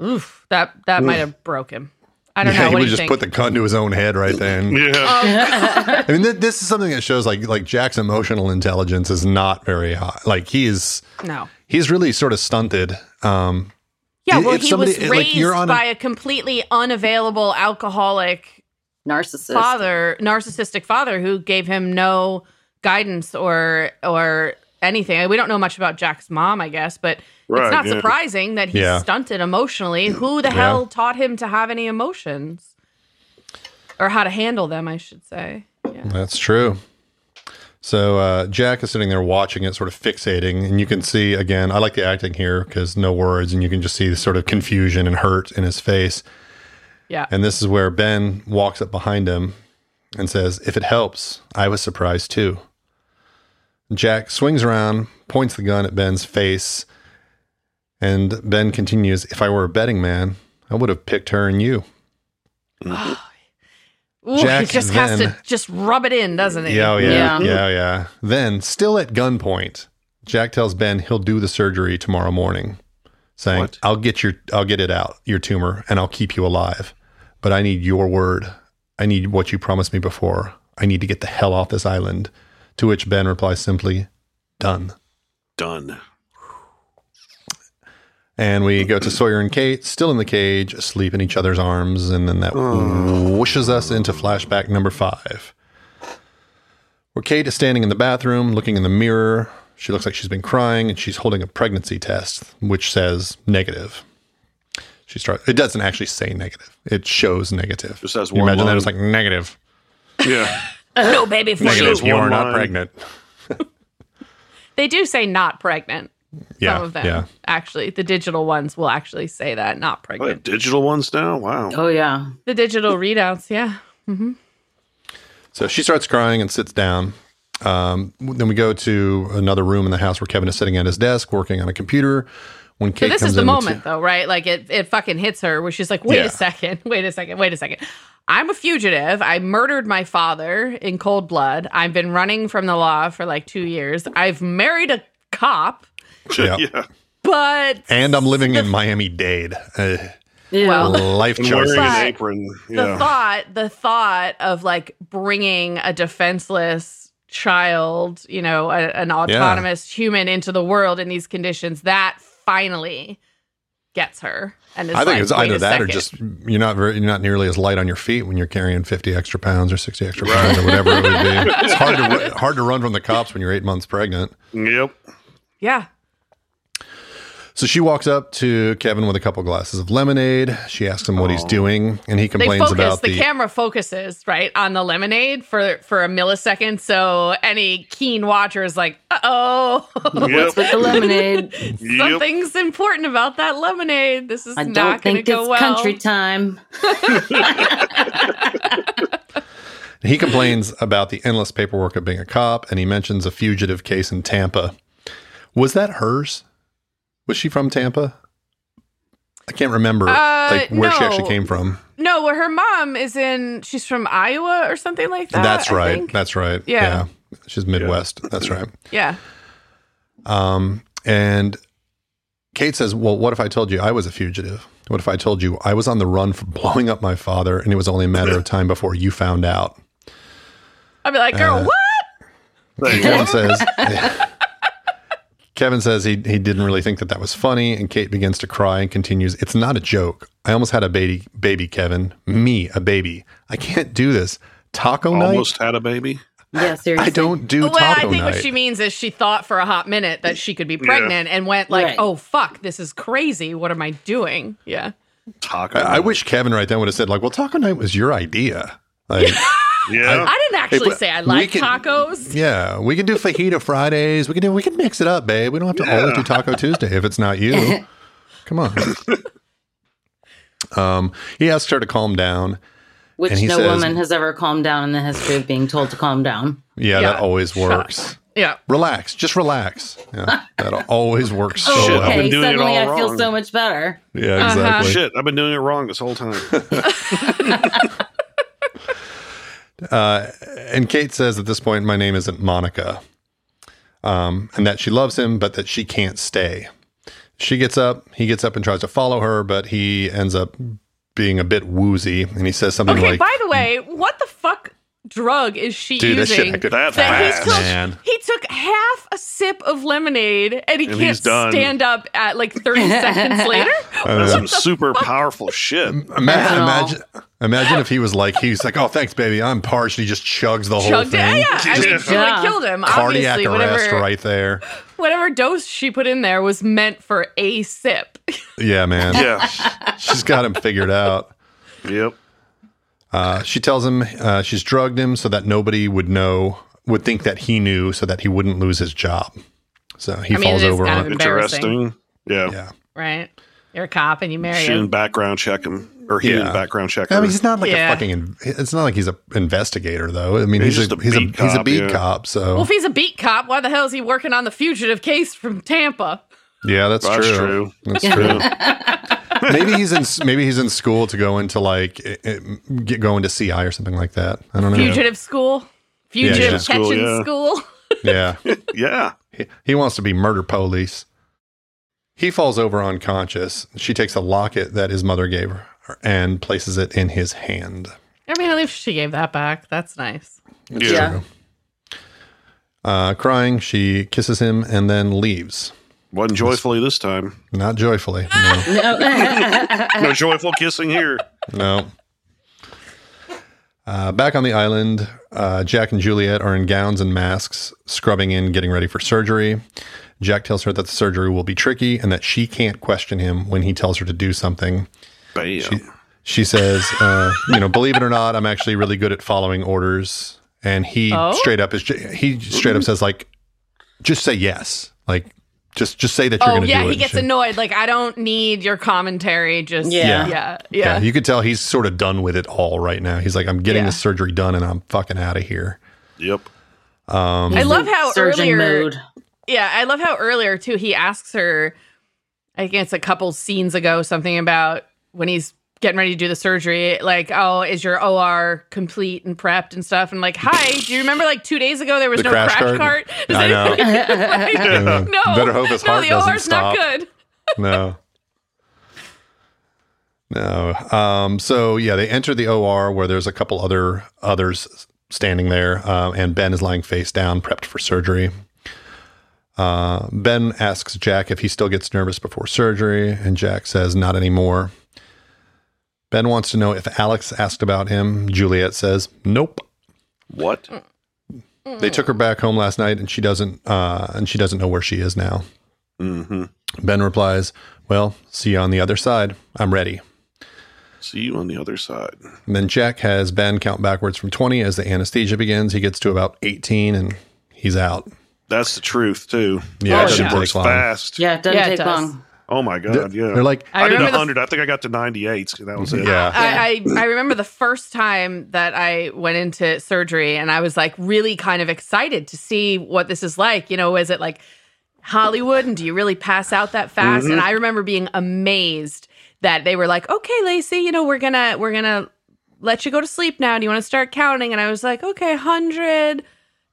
oof, that that might have broke him. I don't yeah, know. he What would just think? put the gun to his own head right then. Yeah. Oh, I mean, th- this is something that shows like like Jack's emotional intelligence is not very high. Like he's no. he's really sort of stunted. Um, Yeah, If well, he somebody- was like, raised you're on a- by a completely unavailable alcoholic Narcissist. father, narcissistic father who gave him no guidance or or anything. We don't know much about Jack's mom, I guess, but Right, it's not yeah. surprising that he's Yeah. stunted emotionally. Who the hell taught him to have any emotions? Or how to handle them, I should say. Yeah. That's true. So uh, Jack is sitting there watching it, sort of fixating, and you can see again. I like the acting here because no words, and you can just see the sort of confusion and hurt in his face. Yeah. And this is where Ben walks up behind him and says, "If it helps, I was surprised too." Jack swings around, points the gun at Ben's face, And Ben continues, If I were a betting man, I would have picked her and you. Ooh, Jack he just has to just rub it in, doesn't he? Yeah, oh, yeah, Yeah. yeah, yeah. Then, still at gunpoint, Jack tells Ben he'll do the surgery tomorrow morning, saying, What? "I'll get your, I'll get it out, your tumor, and I'll keep you alive. But I need your word. I need what you promised me before. I need to get the hell off this island." To which Ben replies simply, "Done." Done. And we go to Sawyer and Kate, still in the cage, asleep in each other's arms, and then that whooshes us into flashback number five, where Kate is standing in the bathroom, looking in the mirror. She looks like she's been crying, and she's holding a pregnancy test, which says negative. She starts. It doesn't actually say negative; it shows negative. Just says Can you one imagine that line. it's like negative. Yeah. No oh, baby for you. Shows Negative. You one are not pregnant. They do say not pregnant. Yeah, Some of them, yeah. actually, the digital ones will actually say that not Oh, pregnant. digital ones now? Wow. Oh yeah. The digital readouts, yeah. So she starts crying and sits down. Um, then we go to another room in the house where Kevin is sitting at his desk working on a computer. When Kate So this comes is the in, moment, though, right? Like it, it fucking hits her where she's like, "Wait Yeah. a second, wait a second, wait a second. I'm a fugitive. I murdered my father in cold blood. I've been running from the law for like two years. I've married a cop, Yeah. yeah. but and I'm living in Miami Dade. Uh, Yeah. Well, life And wearing choices. An apron. the Yeah. thought, the thought of like bringing a defenseless child, you know, a, an autonomous human into the world in these conditions, that finally gets her. And it's I think like, it's either a that or just you're not very, you're not nearly as light on your feet when you're carrying 50 extra pounds or 60 extra pounds or whatever it would be. It's hard to hard to run from the cops when you're eight months pregnant. Yep. yeah. So she walks up to Kevin with a couple glasses of lemonade. She asks him what he's Oh. doing, and he They complains focus. about The, the, camera focuses right on the lemonade for for a millisecond. So any keen watcher is like, "Uh oh, Yep. With the lemonade. Yep. something's important about that lemonade. This is I not don't going to think go it's well." country time. He complains about the endless paperwork of being a cop, and he mentions a fugitive case in Tampa. Was that hers? Was she from Tampa? I can't remember Uh, like where she actually came from. No, well, her mom is in. She's from Iowa or something like that. That's right. That's right. Yeah. She's Midwest. That's right. yeah. Um, and Kate says, Well, what if I told you I was a fugitive? What if I told you I was on the run for blowing up my father and it was only a matter of time before you found out? I'd be like, girl, Uh, what? There you Kevin go. says, Kevin says he, he didn't really think that that was funny. And Kate begins to cry and continues, It's not a joke. I almost had a baby, baby, Kevin. Me, a baby. I can't do this. Taco night? Almost had a baby. Yeah, seriously. I don't do Well, taco I think night. what she means is she thought for a hot minute that she could be pregnant and went like, Right. "Oh fuck, this is crazy. What am I doing?" Yeah. Taco. I, I wish Kevin right then would have said, like, well, taco night was your idea. Like, Yeah. I didn't actually but say I like can- tacos. Yeah, we can do fajita Fridays. We can do. We can mix it up, babe. We don't have to always do Taco Tuesday if it's not you. Come on. Um, he asks her to calm down. Which and he no says- woman has ever calmed down in the history of being told to calm down. Yeah, Yeah, that always shut works. Yeah. Relax, just relax. Yeah, that always works so Shit, I've well. been okay, it suddenly all I feel so much better. Yeah, Uh-huh. exactly. Shit, I've been doing it wrong this whole time. Uh, and Kate says at this point, my name isn't Monica, um, and that she loves him, but that she can't stay. She gets up, he gets up and tries to follow her, but he ends up being a bit woozy, and he says something Okay. like, by the way, what the fuck drug is she "Dude, that shit using? Could That that he fast, took, man." he took half a sip of lemonade and he And can't stand up at like 30 seconds later. That's some super powerful shit. Ima- Fentanyl. imagine, imagine if he was like, he's like, oh, thanks, baby, I'm parched. He just chugs the whole Chugged it. thing. Yeah, I mean, she would Yeah. have killed him. Cardiac Obviously, arrest whatever, right there. whatever dose she put in there was meant for a sip. Yeah, man. Yeah. She's got him figured out. Yep. Uh, she tells him uh, she's drugged him so that nobody would know, would think that he knew, so that he wouldn't lose his job. So he I mean, falls it is over kind on of it. Embarrassing. Interesting. Yeah. Yeah. right? You're a cop and you marry She him. didn't background check him, or he Yeah. didn't background check I mean, he's not like Yeah. a fucking. It's not like he's a investigator, though. I mean, He's he's, just a, a he's a beat he's a cop, beat yeah. cop. So Well, if he's a beat cop, why the hell is he working on the fugitive case from Tampa? Yeah, that's, That's true. true. That's true. maybe he's in maybe he's in school to go into like i- i- get go into CI or something like that. I don't know. Fugitive school. Fugitive yeah. catching School, yeah. school. Yeah. Yeah. He, he wants to be murder police. He falls over unconscious. She takes a locket that his mother gave her and places it in his hand. I mean, at least she gave that back. That's nice. It's Yeah. true. Uh, crying, she kisses him and then leaves. Wasn't joyfully this time. Not joyfully. No. No joyful kissing here. no. Uh, back on the island, uh, Jack and Juliet are in gowns and masks, scrubbing in, getting ready for surgery. Jack tells her that the surgery will be tricky and that she can't question him when he tells her to do something. Bam. She says, uh, you know, believe it or not, I'm actually really good at following orders. And he Oh? straight up is he straight up says like, just say yes, like just just say that you're Oh going to yeah, do it. Yeah, he gets shit. annoyed. Like I don't need your commentary. Just Yeah. yeah, yeah, Yeah, you could tell he's sort of done with it all right now. He's like, I'm getting Yeah. this surgery done, and I'm fucking out of here. Yep. Um, I love how Surgeon earlier. mode. Yeah, I love how earlier too. He asks her. I think it's a couple scenes ago, something about when he's getting ready to do the surgery. Like, oh, is your OR complete and prepped and stuff? And like, hi, do you remember like two days ago there was The no crash crash, cart? cart? Does I know. anybody- Yeah. no, Better hope his no, heart the doesn't OR's stop. not good. No. No. Um, so yeah, they enter the OR where there's a couple other others standing there, um, and Ben is lying face down, prepped for surgery. Uh, ben asks Jack if he still gets nervous before surgery, and Jack says not anymore. Ben wants to know if Alex asked about him. Juliet says nope. What? They took her back home last night, and she doesn't. Uh, and she doesn't know where she is now. Mm-hmm. Ben replies, "Well, see you on the other side. I'm ready." See you on the other side. And then Jack has Ben count backwards from 20 as the anesthesia begins. He gets to about 18 and he's out. That's the truth too. Yeah, Oh, it doesn't yeah. take long. fast. Yeah, it doesn't Yeah, it take does. long. Oh my god. Yeah. They're like, I I, did the- 100. I think I got to 98. So that was it. yeah. I, I I remember the first time that I went into surgery and I was like really kind of excited to see what this is like. You know, is it like Hollywood and do you really pass out that fast? Mm-hmm. And I remember being amazed that they were like, "Okay, Lacey, you know, we're going to we're going to let you go to sleep now. Do you want to start counting?" And I was like, "Okay, 100."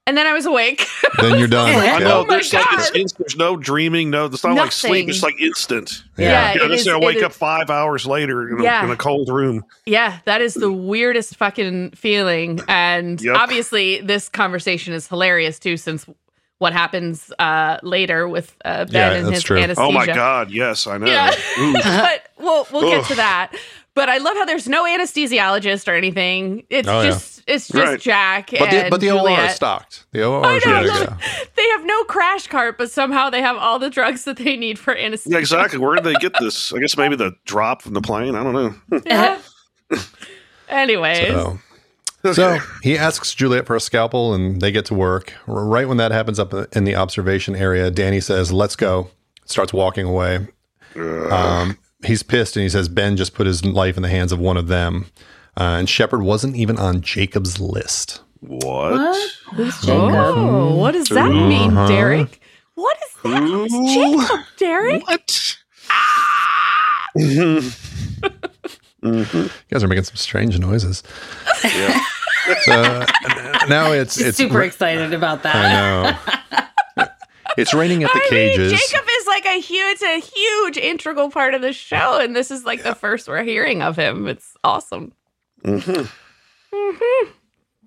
And then I was awake. Then you're done. I know. Oh there's like it's, God. there's no dreaming. No, it's not like sleep. It's like instant. Yeah. You know, is- I it wake is- up five hours later in a, in a cold room. Yeah, that is the weirdest fucking feeling. And Yep. obviously, this conversation is hilarious too, since what happens uh, later with uh, Ben Yeah, and that's his true. anesthesia. Oh my god. Yes, I know. Yeah. But we'll we'll get to that. But I love how there's no anesthesiologist or anything. It's Oh, yeah. just it's just Right. Jack But the, and but the OR Juliet. is stocked. The OR I is know, ready love They have no crash cart, but somehow they have all the drugs that they need for anesthesia. Yeah, exactly. Where did they get this? I guess maybe the drop from the plane. I don't know. Yeah. Anyways, So, so he asks Juliet for a scalpel and they get to work. Right when that happens up in the observation area, Danny says, Let's go. Starts walking away. Um, he's pissed and he says, Ben just put his life in the hands of one of them. Uh, and Shepard wasn't even on Jacob's list. What? What? Who's Jacob? Oh, what does that mean, Uh-huh. Derek? What is that? Who's Jacob, Derek? What? You guys are making some strange noises. Yeah. So now it's She's it's super excited about that. I know. It's raining at the I cages. mean, Jacob is like a huge, it's a huge integral part of the show, and this is like the first we're hearing of him. It's awesome.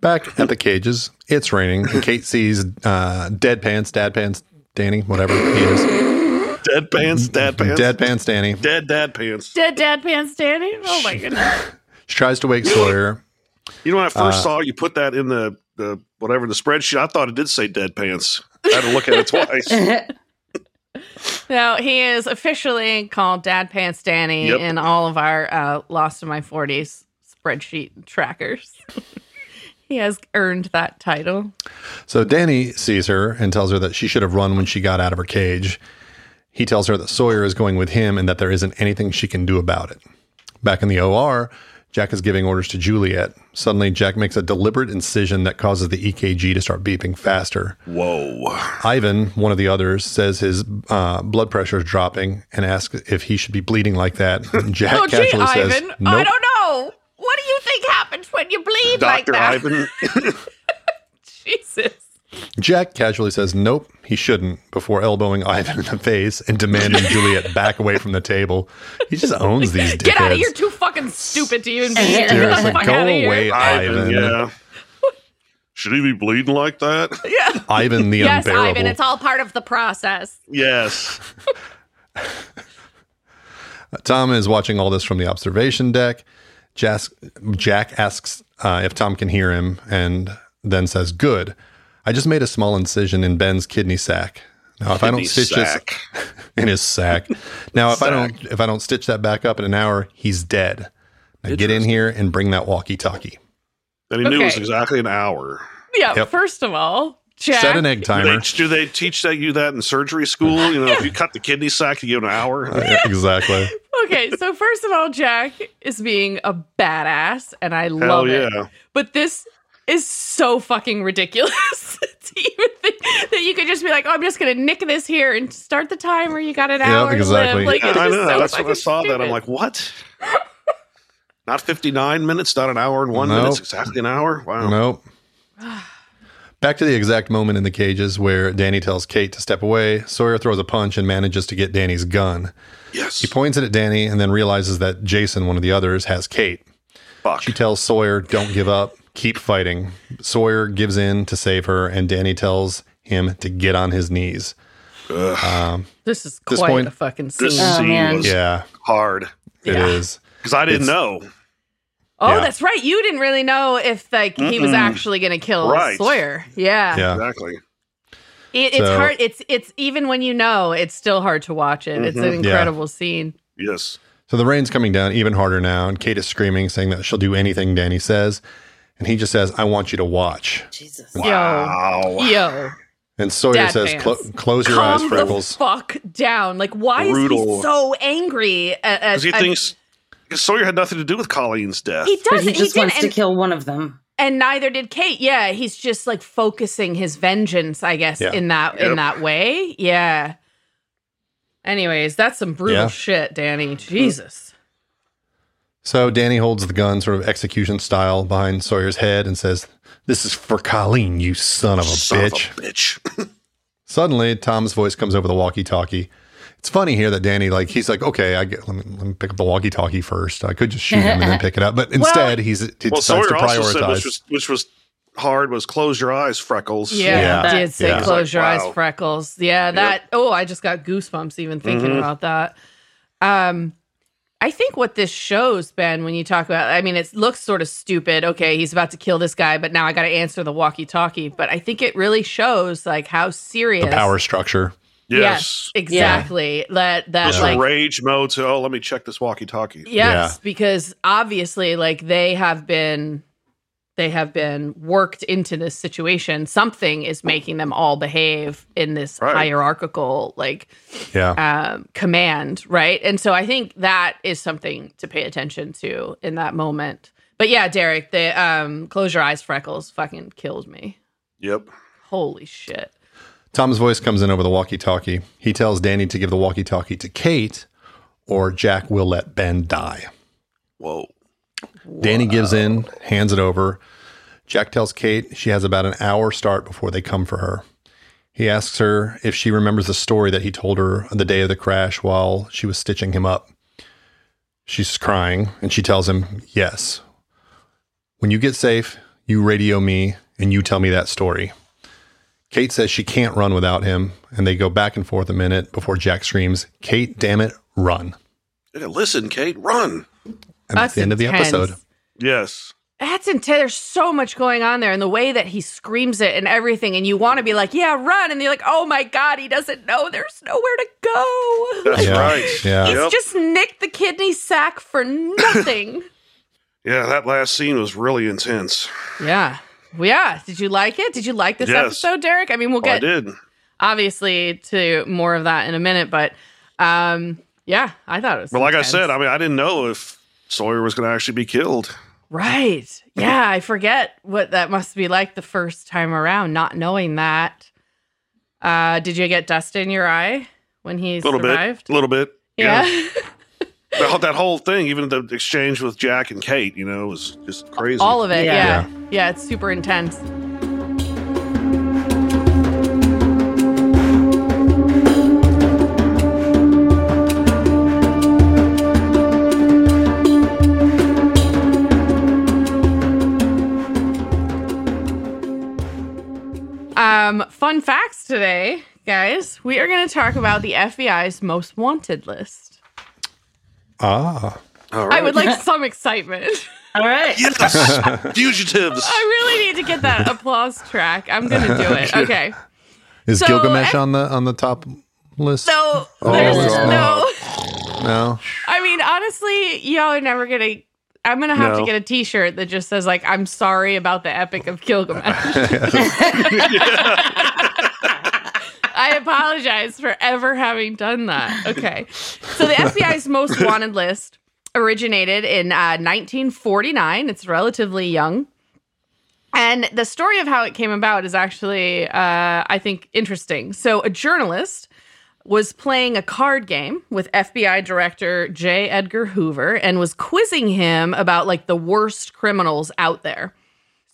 Back at the cages, it's raining. And Kate sees uh, dead pants, dad pants, Danny, whatever he is. Dead pants, dad pants. Dead pants, Danny. Dead dad pants. Dead dad pants standing. Oh my goodness. She tries to wake Sawyer. You know when I first Uh, saw you put that in the, the whatever the spreadsheet, I thought it did say dead pants. I had to look at it twice. Now he is officially called Dad Pants Danny Yep. in all of our uh, Lost in My Forties spreadsheet trackers. he has earned that title. So Danny sees her and tells her that she should have run when she got out of her cage. He tells her that Sawyer is going with him and that there isn't anything she can do about it. Back in the OR, Jack is giving orders to Juliet. Suddenly, Jack makes a deliberate incision that causes the EKG to start beeping faster. Whoa. Ivan, one of the others, says his uh, blood pressure is dropping and asks if he should be bleeding like that. Jack Oh, gee, casually says, Ivan, "Nope." I don't know. What do you think happens when you bleed like Dr. that? Ivan. Jesus. Jack casually says, "Nope, he shouldn't." Before elbowing Ivan in the face and demanding Juliet back away from the table. He just owns these dickheads. Get out of here! Too fucking stupid to even be here. Get the Seriously, go away, Ivan, Ivan. yeah. Should he be bleeding like that? Yeah. Ivan the Yes, unbearable. Ivan. It's all part of the process. Yes. Tom is watching all this from the observation deck. Jas- Jack asks uh, if Tom can hear him and then says, Good. I just made a small incision in Ben's kidney sac. Now, if I don't stitch sack. this in his sack, now if I don't if I don't stitch that back up in an hour, he's dead. Now get in here and bring that walkie-talkie. And he knew it was exactly an hour. Yeah. Yep. First of all, Jack. Set an egg Do timer. they, do they teach that you that in surgery school? You know, if you cut the kidney sac, you give an hour. Yeah, exactly. Okay, so first of all, Jack is being a badass, and I Hell love it. But this is so fucking ridiculous to even think that you could just be like, "Oh, I'm just gonna nick this here and start the timer. You got an Yep, hour exactly. Like, Yeah, I know. so That's when I fucking saw that. I'm like, what? Not 59 minutes, not an hour and one Nope. minutes, exactly an hour? Wow. Nope. Back to the exact moment in the cages where Danny tells Kate to step away. Sawyer throws a punch and manages to get Danny's gun. Yes. He points it at Danny and then realizes that Jason, one of the others, has Kate. Fuck. She tells Sawyer, Don't give up, keep fighting. Sawyer gives in to save her, and Danny tells him to get on his knees. this is this quite point- a fucking This scene. Oh, scene was Yeah, hard it is. Yeah. because I didn't It's- know. oh, Yeah. that's right. You didn't really know if like he was actually gonna kill Right. Sawyer. Yeah. Yeah. Exactly. It, it's So- hard. It's it's even when you know, it's still hard to watch it. It's an Mhm. Yeah. incredible scene. Yes. So the rain's coming down even harder now, and Kate is screaming, saying that she'll do anything Danny says. And he just says, I want you to watch. Jesus. Wow. Yo, yo, And Sawyer Dad says, "Clo- Close your eyes, calm Freckles. the fuck down. Like, why is he so angry? Because he thinks because Sawyer had nothing to do with Colleen's death. he But doesn't. he just didn't, wants to and, kill one of them. and neither did Kate. Yeah, he's just like focusing his vengeance, I guess, Yeah. in that in that way. Yeah. Anyways, that's some brutal Yeah. shit, Danny. Jesus. So Danny holds the gun sort of execution style behind Sawyer's head and says, This is for Colleen, you son of a Son bitch. Of a bitch. Suddenly, Tom's voice comes over the walkie talkie. It's funny here that Danny, like, he's like, okay, I get, let, me, let me pick up the walkie talkie first. I could just shoot him and then pick it up. But instead, he's he well, decides Sawyer to also said, which was, which was hard, was close your eyes, Freckles. Yeah, Yeah. I did say Yeah. close It's your like, eyes, freckles. Yeah, that. Oh, I just got goosebumps even thinking Mhm. about that. Um, I think what this shows, Ben, when you talk about, I mean, it looks sort of stupid. Okay, he's about to kill this guy, but now I got to answer the walkie-talkie. But I think it really shows like how serious the power structure. Yes. exactly. That that This like rage mode to, oh, let me check this walkie talkie. Yes, Yeah. because obviously, like they have been, they have been worked into this situation. Something is making them all behave in this Right. hierarchical, like Yeah. um, command, right? And so I think that is something to pay attention to in that moment. But yeah, Derek, the um, close your eyes, freckles, fucking killed me. Yep. Holy shit! Tom's voice comes in over the walkie talkie. He tells Danny to give the walkie talkie to Kate, or Jack will let Ben die. Whoa. Danny gives in, hands it over. Jack tells Kate she has about an hour start before they come for her. He asks her if she remembers the story that he told her the day of the crash while she was stitching him up. She's crying and she tells him, Yes. When you get safe, you radio me and you tell me that story. Kate says she can't run without him, and they go back and forth a minute before Jack screams, Kate, damn it, run. Listen, Kate, run. And that's the end of the episode. Yes. That's intense. There's so much going on there, and the way that he screams it and everything, and you want to be like, "Yeah, run!" And you're like, "Oh my god, he doesn't know. There's nowhere to go. That's Yeah. right. Yeah. He's Yep. just nicked the kidney sack for nothing." Yeah, that last scene was really intense. yeah, Well, yeah. Did you like it? Did you like this Yes. episode, Derek? I mean, we'll Oh, I get did. obviously to more of that in a minute, but um, yeah, I thought it was. But like I said, I mean, I didn't know if Sawyer was going to actually be killed. Right. Yeah, I forget what that must be like the first time around, not knowing that. Uh, did you get dust in your eye when he A little survived? bit, a little bit. Yeah. that, whole- that whole thing, even the exchange with Jack and Kate, you know, was just crazy. All of it. Yeah. Yeah. yeah. it's super intense. Um, fun facts today, guys. We are going to talk about the FBI's most wanted list. Ah. All I would like some excitement. All right. yes, fugitives. I really need to get that applause track. I'm gonna do it. Okay. Is So, Gilgamesh on the on the top list? So Oh, there's no. No. I mean, honestly, y'all are never gonna. I'm gonna have No. to get a T-shirt that just says like, "I'm sorry about the Epic of Gilgamesh." I apologize for ever having done that. Okay. So the FBI's most wanted list originated in uh, 1949. It's relatively young. And the story of how it came about is actually, uh, I think, interesting. So, a journalist was playing a card game with FBI Director J. Edgar Hoover and was quizzing him about like the worst criminals out there.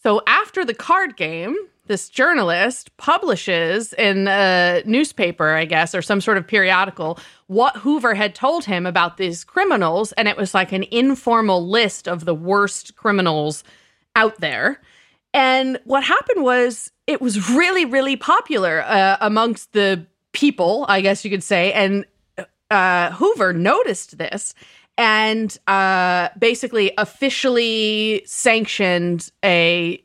So after the card game, this journalist publishes in a newspaper, I guess, or some sort of periodical, what Hoover had told him about these criminals. And it was like an informal list of the worst criminals out there. And what happened was it was really, really popular uh, amongst the people, I guess you could say. And uh, Hoover noticed this and uh, basically officially sanctioned a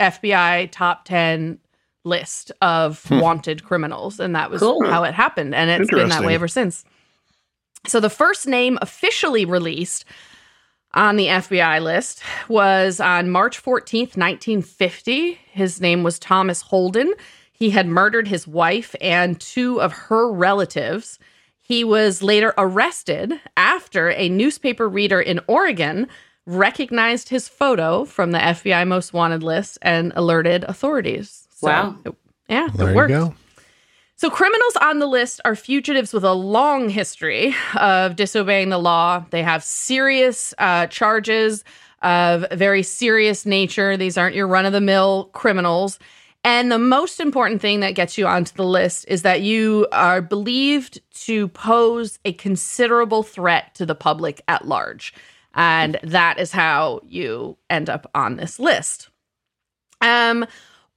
FBI top 10 list of wanted criminals. And that was Cool. how it happened. And it's been that way ever since. So the first name officially released on the FBI list was on March 14th, 1950. His name was Thomas Holden. He had murdered his wife and two of her relatives. He was later arrested after a newspaper reader in Oregon recognized his photo from the FBI most wanted list and alerted authorities. So, Wow. it- yeah, There it you worked. go. So, criminals on the list are fugitives with a long history of disobeying the law. They have serious uh, charges of very serious nature. These aren't your run of the mill criminals. And the most important thing that gets you onto the list is that you are believed to pose a considerable threat to the public at large. And that is how you end up on this list. Um,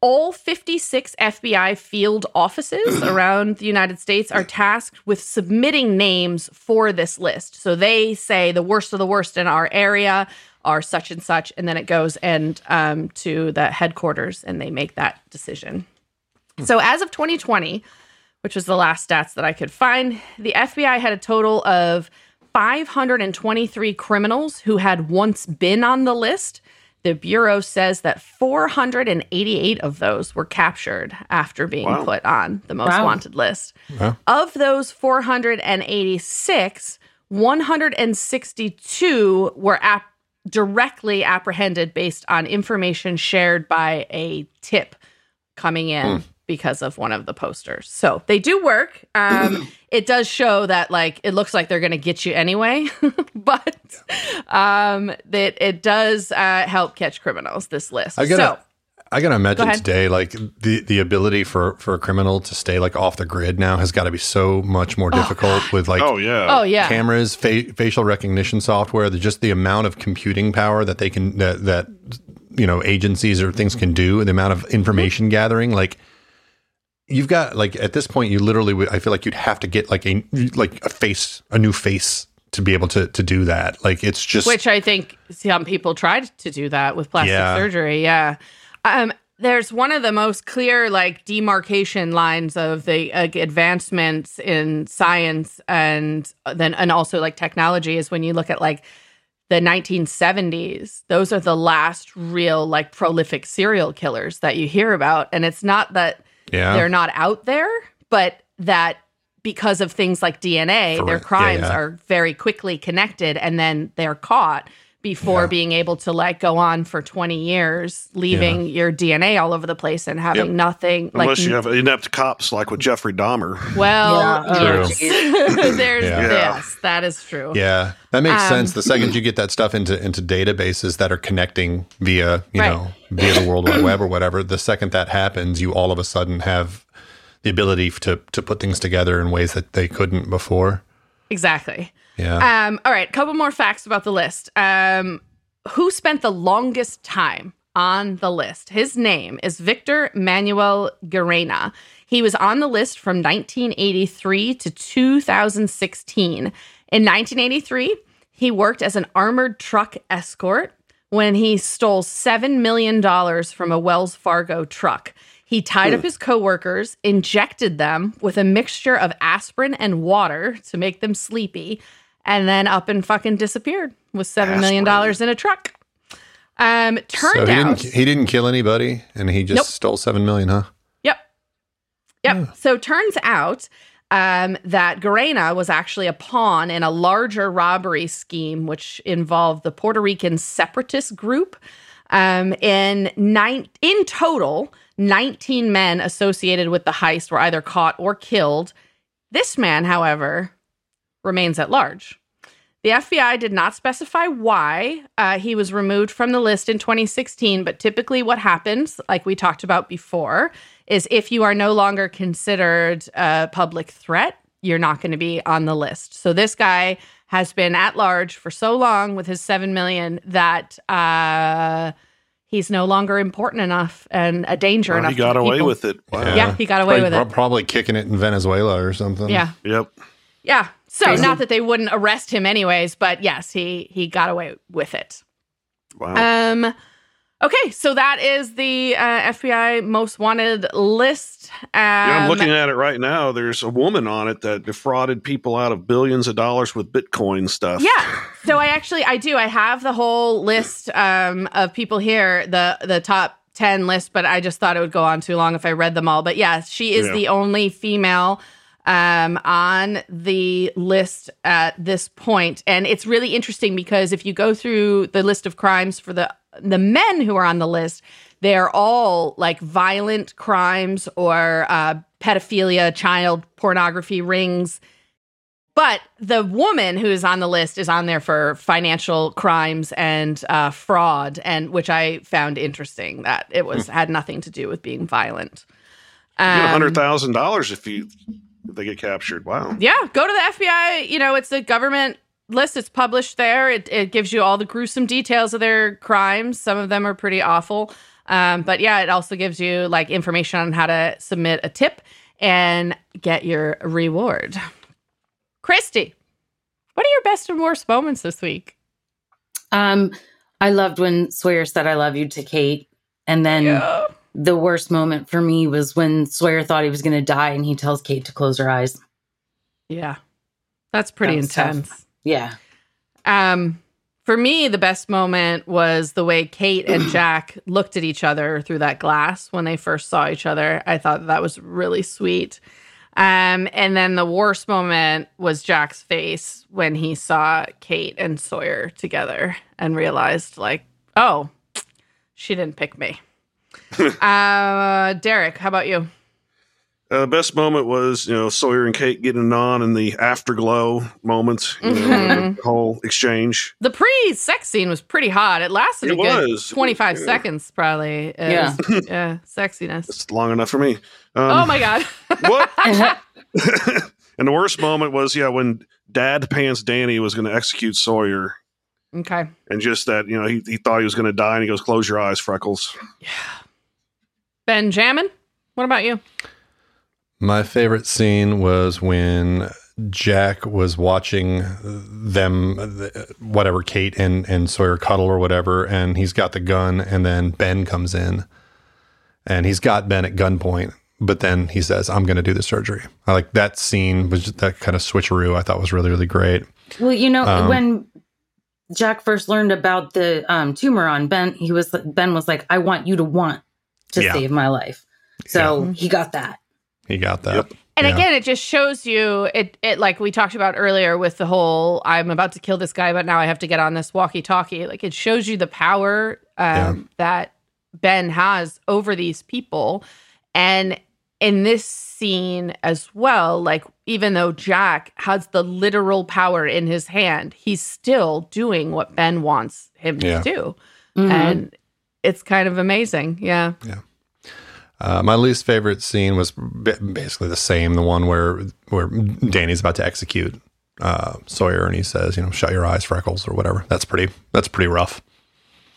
all 56 FBI field offices around the United States are tasked with submitting names for this list. So they say the worst of the worst in our area are such and such, and then it goes and um, to the headquarters, and they make that decision. So as of 2020, which was the last stats that I could find, the FBI had a total of 523 criminals who had once been on the list. The Bureau says that 488 of those were captured after being Wow. put on the most Wow. wanted list. Wow. Of those 486, 162 were ap- directly apprehended based on information shared by a tip coming in because of one of the posters. So they do work. Um, it does show that like it looks like they're going to get you anyway, but um, that it does uh, help catch criminals. This list. I gotta, so I gotta imagine ahead. today, like the the ability for for a criminal to stay like off the grid now has got to be so much more oh, difficult with like Oh yeah. oh yeah, cameras, fa- facial recognition software. The just the amount of computing power that they can that that you know agencies or things can do, the amount of information mm-hmm. gathering, like. You've got like at this point, you literally. would- I feel like you'd have to get like a like a face, a new face to be able to to do that. Like it's just which I think some people tried to do that with plastic Yeah. surgery. Yeah. Um, there's one of the most clear like demarcation lines of the uh, advancements in science and then and also like technology is when you look at like the 1970s those are the last real like prolific serial killers that you hear about and it's not that yeah. they're not out there but that because of things like DNA, For- their yeah, crimes yeah. are very quickly connected and then they're caught before Yeah. being able to like go on for 20 years, leaving your DNA all over the place and having Yep. nothing like Unless you have inept cops like with Jeffrey Dahmer. well, Yeah. Oh, there's Yeah. yes, that is true. Yeah, that makes Um, sense. The second you get that stuff into into databases that are connecting via you Right. know via the World Wide Web or whatever, the second that happens, you all of a sudden have the ability to to put things together in ways that they couldn't before. Exactly. Yeah, Um, all right, a couple more facts about the list. Um, who spent the longest time on the list? His name is Victor Manuel Gerena. He was on the list from 1983 to 2016. In 1983, he worked as an armored truck escort when he stole $7 million from a Wells Fargo truck. He tied up his coworkers, injected them with a mixture of aspirin and water to make them sleepy, and then up and fucking disappeared with $7 million in a truck. Um, turned so he out. didn't he didn't kill anybody, and he just Nope. stole seven million, huh? Yep. Yep. So turns out um, that Guerrena was actually a pawn in a larger robbery scheme, which involved the Puerto Rican separatist group. Um, in nine, in total, 19 men associated with the heist were either caught or killed. This man, however, remains at large. The FBI did not specify why uh, he was removed from the list in 2016, but typically what happens, like we talked about before, is if you are no longer considered a public threat, you're not going to be on the list. So this guy has been at large for so long with his 7 million that uh, he's no longer important enough and a danger Well, enough. he got to away people. with it. Wow. Yeah, he got away Probably, with it. Probably kicking it in Venezuela or something. Yeah. Yep. Yeah. So Crazy. not that they wouldn't arrest him anyways, but yes, he he got away with it. Wow. Um okay, so that is the uh, FBI most wanted list. Um, yeah, I'm looking at it right now. There's a woman on it that defrauded people out of billions of dollars with Bitcoin stuff. Yeah. So I actually I do I have the whole list um of people here, the the top 10 list, but I just thought it would go on too long if I read them all. But yeah, she is Yeah. the only female um on the list at this point. and it's really interesting because if you go through the list of crimes for the the men who are on the list they're all like violent crimes or uh, pedophilia child pornography rings but the woman who's on the list is on there for financial crimes and uh, fraud, and which I found interesting that it was had nothing to do with being violent. You get Um, hundred thousand dollars if you if they get captured. Wow. yeah, go to the FBI. You know, it's a government list. It's published there. It, it gives you all the gruesome details of their crimes. Some of them are pretty awful. Um, but yeah, it also gives you like information on how to submit a tip and get your reward. Christy, what are your best and worst moments this week? Um, I loved when Sawyer said "I love you" to Kate, and then the worst moment for me was when Sawyer thought he was going to die, and he tells Kate to close her eyes. Yeah. That's pretty That was tough. intense. Yeah, Um, for me, the best moment was the way Kate and Jack looked at each other through that glass when they first saw each other. I thought that was really sweet. Um, and then the worst moment was Jack's face when he saw Kate and Sawyer together and realized, like, oh, she didn't pick me. uh, Derek, how about you? Uh, the best moment was you know Sawyer and Kate getting on in the afterglow moment. You know, Mhm. the whole exchange. The pre-sex scene was pretty hot. It lasted It a good was. 25 Yeah. seconds, probably. It Yeah. was- yeah, sexiness. It's long enough for me. Um, oh my god. What? and the worst moment was yeah when Dad Pants Danny was going to execute Sawyer, okay. and just that you know he, he thought he was going to die, and he goes, "Close your eyes, Freckles." Yeah. Benjamin, what about you? My favorite scene was when Jack was watching them, whatever, Kate and, and Sawyer cuddle or whatever, and he's got the gun, and then Ben comes in and he's got Ben at gunpoint, but then he says, I'm going to do the surgery. I like that scene, was just that kind of switcheroo I thought was really, really great. Well, you know, Um, when Jack first learned about the um, tumor on Ben, he was Ben was like, "I want you to want to Yeah. save my life." So he got that. He got that. Yep. And Yeah. again, it just shows you it. It like we talked about earlier with the whole "I'm about to kill this guy, but now I have to get on this walkie-talkie." Like it shows you the power um, Yeah. that Ben has over these people, and in this scene as well, like even though Jack has the literal power in his hand, he's still doing what Ben wants him Yeah. to do, Mhm. and it's kind of amazing. Yeah. Uh, my least favorite scene was ba- basically the same, the one where where Danny's about to execute uh, Sawyer, and he says, "You know, shut your eyes, Freckles, or whatever." That's pretty. That's pretty rough.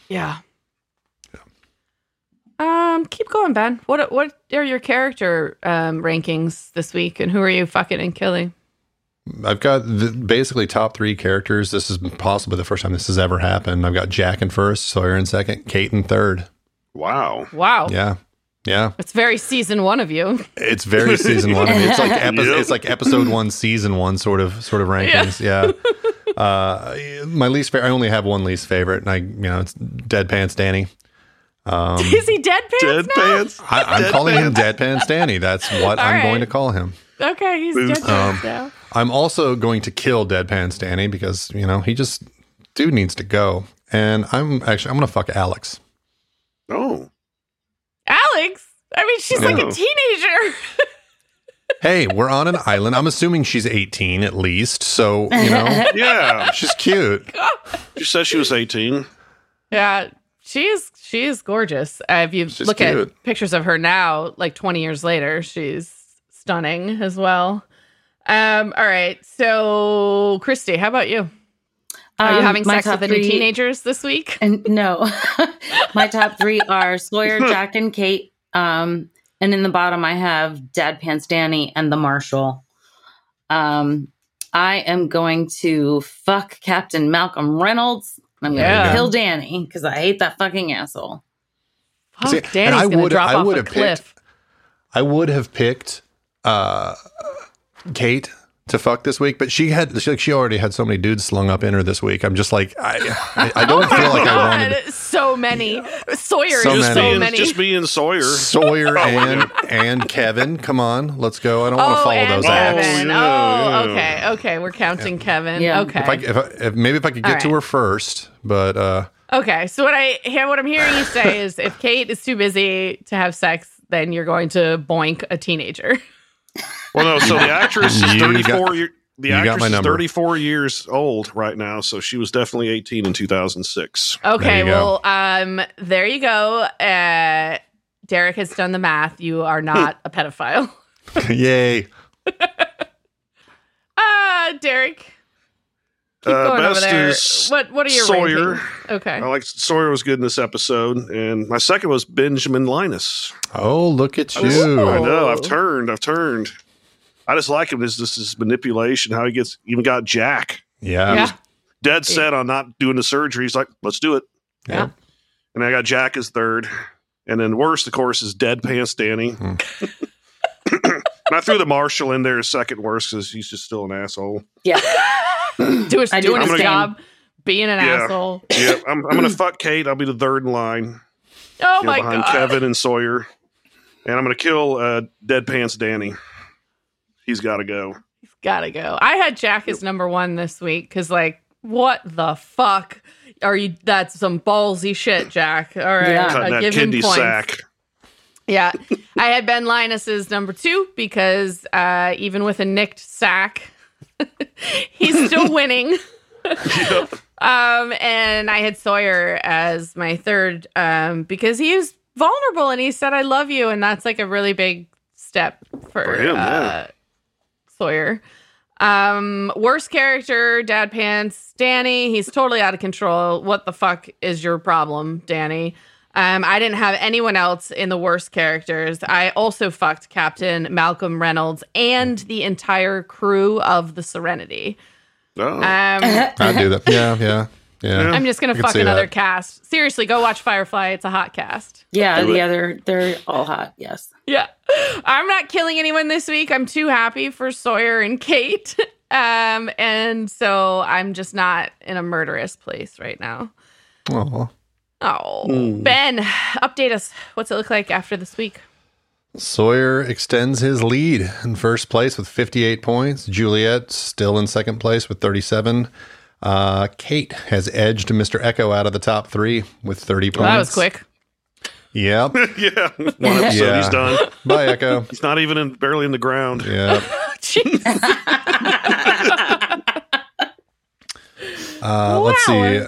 Yeah. Um, keep going, Ben. What what are your character um, rankings this week, and who are you fucking and killing? I've got the, basically top three characters. This is possibly the first time this has ever happened. I've got Jack in first, Sawyer in second, Kate in third. Wow. Wow, Yeah, yeah. it's very season one of you. It's very season one. I mean, it's like epi- Yep. it's like episode one, season one sort of sort of rankings. Yeah. Uh, my least favorite. I only have one least favorite, and I you know it's Dead Pants Danny. Um, Is he dead pants Dead now? pants. I, I'm Dead calling him Dead pants. Danny. That's what All I'm right. going to call him. Okay, he's dead Boost. pants now. I'm also going to kill Deadpan Danny because you know he just dude needs to go. And I'm actually I'm gonna fuck Alex. Oh. Alex. I mean, she's like a teenager. Hey, we're on an island. I'm assuming she's 18 at least, so you know Yeah. she's cute. She said she was 18. yeah, she is. She is gorgeous. Uh, if you She's look cute. at pictures of her now, like 20 years later, she's stunning as well. Um. All right. So, Christy, how about you? Are you Um, having sex top with any teenagers this week? And no, my top three are Sawyer, Jack, and Kate. Um, and in the bottom, I have Dad Pants Danny and the Marshal. Um, I am going to fuck Captain Malcolm Reynolds. I'm going to Yeah. kill Danny because I hate that fucking asshole. Fuck, See, Danny's I gonna would- drop I off a have picked- cliff. I would have picked uh, Kate to fuck this week, but she had she, like, she already had so many dudes slung up in her this week. I'm just like I I, I don't feel like I wanted God, so many. Sawyer So is many. so Being- many. Just being Sawyer. Sawyer and and Kevin. Come on, let's go. I don't want to oh, follow those acts. Oh, oh, yeah, okay, okay. We're counting Kevin. Yeah. Okay. If I, if I if, maybe if I could get All to her first, but uh, Okay, so what I hear, what I'm hearing you say is, if Kate is too busy to have sex, then you're going to boink a teenager. Well, no. So the actress is 34 got- year, The you actress is 34 years old right now, so she was definitely 18 in 2006. Okay, you well, um, there you go. Uh, Derek has done the math. You are not a pedophile. yay! Ah, Derek. Keep Uh, going over best there. is What What are your Sawyer. rankings? Okay. I like Sawyer was good in this episode, and my second was Benjamin Linus. Oh, look at I was- you! I know. I've turned. I've turned. I just like him. This this is manipulation. How he gets even got Jack Yeah, Yeah. dead set on not doing the surgery. He's like, let's do it. yeah. And I got Jack as third, and then worst, of course, is Dead Pants Danny. Hmm. and I threw the Marshall in there as second worst because he's just still an asshole. Yeah. Doing, I did doing the his same. job, being an Yeah. asshole. Yeah, I'm, I'm gonna fuck Kate. I'll be the third in line, Oh you know, my behind god. Kevin and Sawyer, and I'm gonna kill uh, Dead Pants Danny. He's got to go. He's Gotta go. I had Jack as number one this week because, like, what the fuck are you? That's some ballsy shit, Jack. All right, Yeah. Cutting I that give kidney points. sack. Yeah, I had Ben Linus as number two because uh, even with a nicked sack, he's still winning. Yep. Um, and I had Sawyer as my third um, because he was vulnerable and he said, I love you. And that's like a really big step for, For him, uh, yeah. Sawyer. Um, worst character, Dad Pants, Danny. He's totally out of control. What the fuck is your problem, Danny? Um, I didn't have anyone else in the worst characters. I also fucked Captain Malcolm Reynolds and the entire crew of the Serenity. Oh. Um, I do that. Yeah, yeah, yeah. I'm just gonna I fuck another that. cast. Seriously, go watch Firefly. It's a hot cast. Yeah, Do the it. other, they're all hot. Yes. Yeah. I'm not killing anyone this week. I'm too happy for Sawyer and Kate. Um, and so I'm just not in a murderous place right now. Aw. Oh, Mm. Ben, update us. What's it look like after this week? Sawyer extends his lead in first place with 58 points. Juliet still in second place with 37. Uh, Kate has edged Mr. Eko out of the top three with 30 points. Well, that was quick. Yep. yeah, one episode Yeah. he's done. Bye, Eko. He's not even in, barely in the ground. Yep. Jeez. Uh, Let's see. Wow.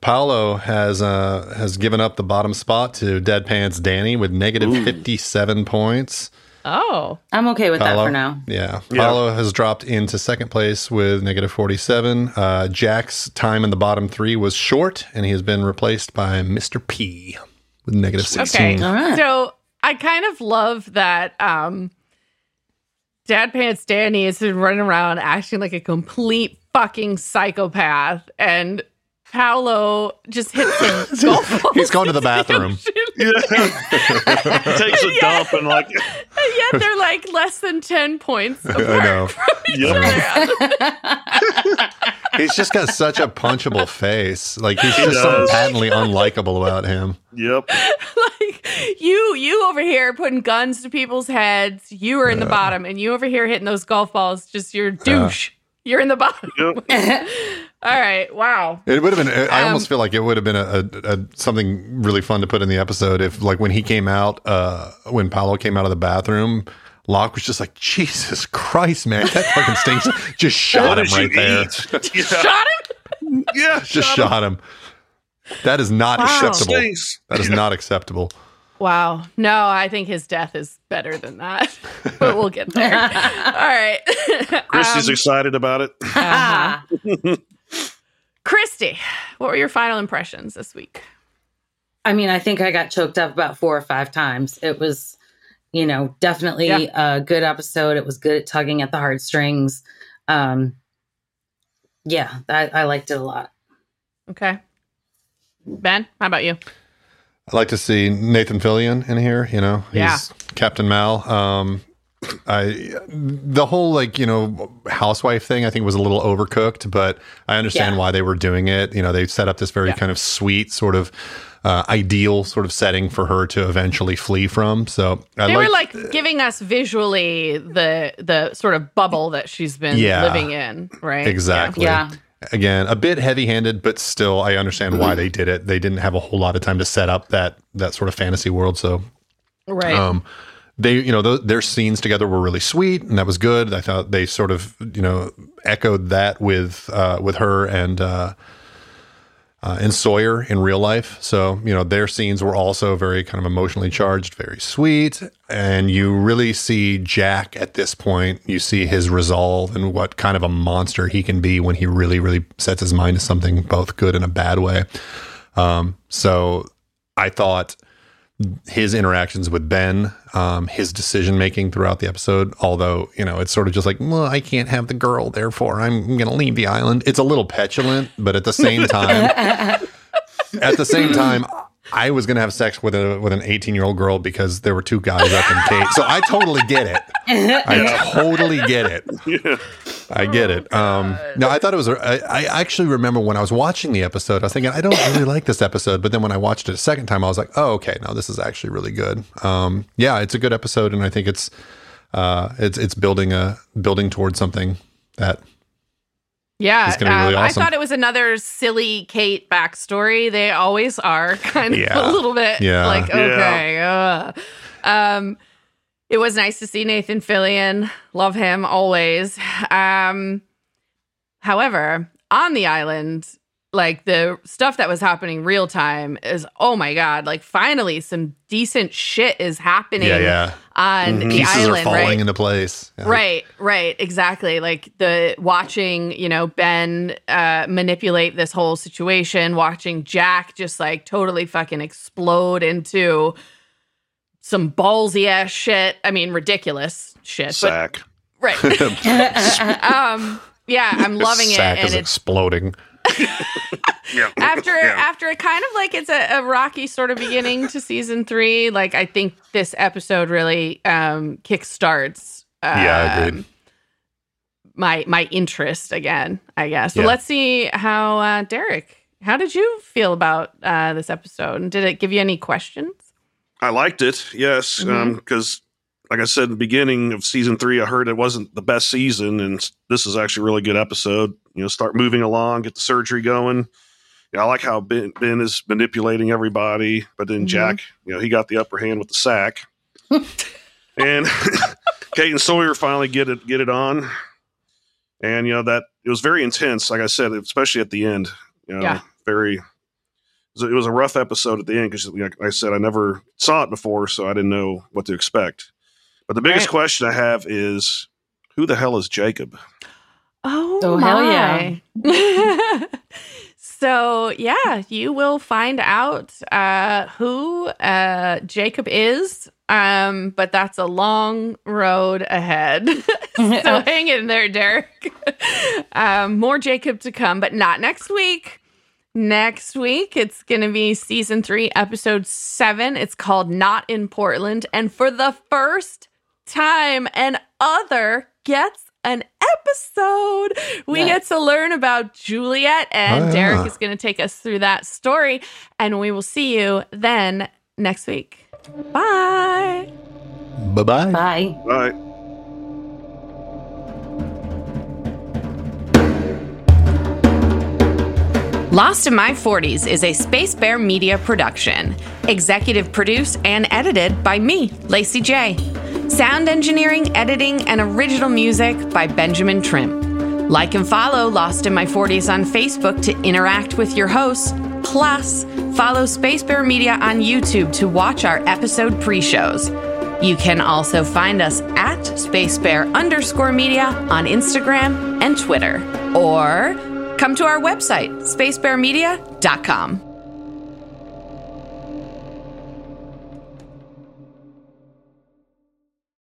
Paulo has uh, has given up the bottom spot to Dead Pants Danny with negative 57 points. Oh. I'm okay with that Paulo, for now. Yeah. Yeah. Paulo has dropped into second place with negative 47. Uh, Jack's time in the bottom three was short, and he has been replaced by Mr. P with negative 16. Okay. All right. So I kind of love that um Dad Pants Danny is running around acting like a complete fucking psychopath and Paulo just hits some golf balls. He's going to the bathroom. Yeah. Takes a dump and like, And yet they're like less than 10 points apart. I know. yep. He's just got such a punchable face. Like, he's He just something does. patently unlikable about him. Yep. like you you over here putting guns to people's heads you are in the bottom and you over here hitting those golf balls just you're a douche you're in the bottom Yep. all right wow It would have been. I Um, almost feel like it would have been a, a, a something really fun to put in the episode if, like, when he came out, uh, when Paulo came out of the bathroom, Locke was just like, "Jesus Christ, man, that fucking stinks!" Just shot him right there. eat? Yeah. shot him yeah. Just shot him. That is not Wow. acceptable. Stinks. That is not acceptable. Wow no i think his death is better than that but we'll get there all right Christy's Um, excited about it. uh-huh. christy what were your final impressions this week I mean, I think I got choked up about four or five times. It was, you know, definitely Yeah. a good episode. It was good at tugging at the heartstrings. Um, yeah, I, I liked it a lot. okay ben how about you I'd like to see Nathan Fillion in here. You know, he's Yeah. Captain Mal. Um, I the whole like you know housewife thing I think was a little overcooked, but I understand Yeah. why they were doing it. You know, they set up this very Yeah. kind of sweet sort of uh, ideal sort of setting for her to eventually flee from. So I they like, were like giving us visually the the sort of bubble that she's been Yeah. living in, right? exactly. Yeah. Again, a bit heavy-handed, but still, I understand why they did it. They didn't have a whole lot of time to set up that that sort of fantasy world, so Right. Um, they, you know, th- their scenes together were really sweet, and that was good. I thought they sort of, you know, echoed that with uh, with her and uh, uh, and Sawyer in real life. So, you know, their scenes were also very kind of emotionally charged, very sweet, and you really see Jack at this point. You see his resolve and what kind of a monster he can be when he really, really sets his mind to something, both good and a bad way. Um, so, I thought his interactions with Ben, um, his decision making throughout the episode. Although you know, it's sort of just like, well, I can't have the girl, therefore I'm going to leave the island. It's a little petulant, but at the same time, at the same time, I was going to have sex with a with an 18 year old girl because there were two guys up in Kate. So I totally get it. I totally get it. Yeah. I get it. Um, no, I thought it was. I actually remember when I was watching the episode, I was thinking I don't really like this episode. But then when I watched it a second time, I was like, oh, okay, no, this is actually really good. Um, yeah, it's a good episode, and I think it's uh, it's it's building a building towards something that yeah. it's really um, awesome. I thought it was another silly Kate backstory. They always are kind of Yeah. a little bit Yeah. like, Yeah. okay. uh. Um, it was nice to see Nathan Fillion. Love him always. Um, however, on the island, like the stuff that was happening real time is oh my god! Like finally, some decent shit is happening yeah yeah on the pieces island, are falling right? into place. Yeah. Right, right, exactly. Like the watching, you know, Ben uh, manipulate this whole situation, watching Jack just like totally fucking explode into some ballsy ass shit. I mean, ridiculous shit, but Sack. right. um, yeah, I'm loving it, Sack and is it's exploding. Yeah. after Yeah. after it kind of like it's a, a rocky sort of beginning to season three. Like I think this episode really um kickstarts. Um, Yeah, agreed. My my interest again, I guess. So Yeah. let's see how uh, Derek. How did you feel about uh, this episode? And did it give you any questions? I liked it, yes, because like I said in the beginning of season three, I heard it wasn't the best season, and this is actually a really good episode. You know, start moving along, get the surgery going. Yeah, I like how Ben, ben is manipulating everybody, but then Mhm. Jack, you know, he got the upper hand with the sack, and Kate and Sawyer finally get it get it on, and you know that it was very intense. Like I said, especially at the end, you know, Yeah. very. It was a- it was a rough episode at the end because, like I said, I never saw it before, so I didn't know what to expect. But the biggest Right. question I have is, who the hell is Jacob? Oh, Oh, hell yeah. yeah. so, yeah, you will find out uh, who uh, Jacob is, um, but that's a long road ahead. so, hang in there, Derek. um, more Jacob to come, but not next week. Next week, it's going to be season three, episode seven. It's called Not in Portland. And for the first time, an other gets an episode. We Yes. get to learn about Juliet, and Oh, Derek is going to take us through that story. And we will see you then next week. Bye. Bye bye. Bye. Lost in My 40s is a Space Bear Media production. Executive produced and edited by me, Lacey J. Sound engineering, editing, and original music by Benjamin Trim. Like and follow Lost in My 40s on Facebook to interact with your hosts. Plus, follow Space Bear Media on YouTube to watch our episode pre shows. You can also find us at Space Bear underscore media on Instagram and Twitter. Or come to our website, spacebearmedia.com.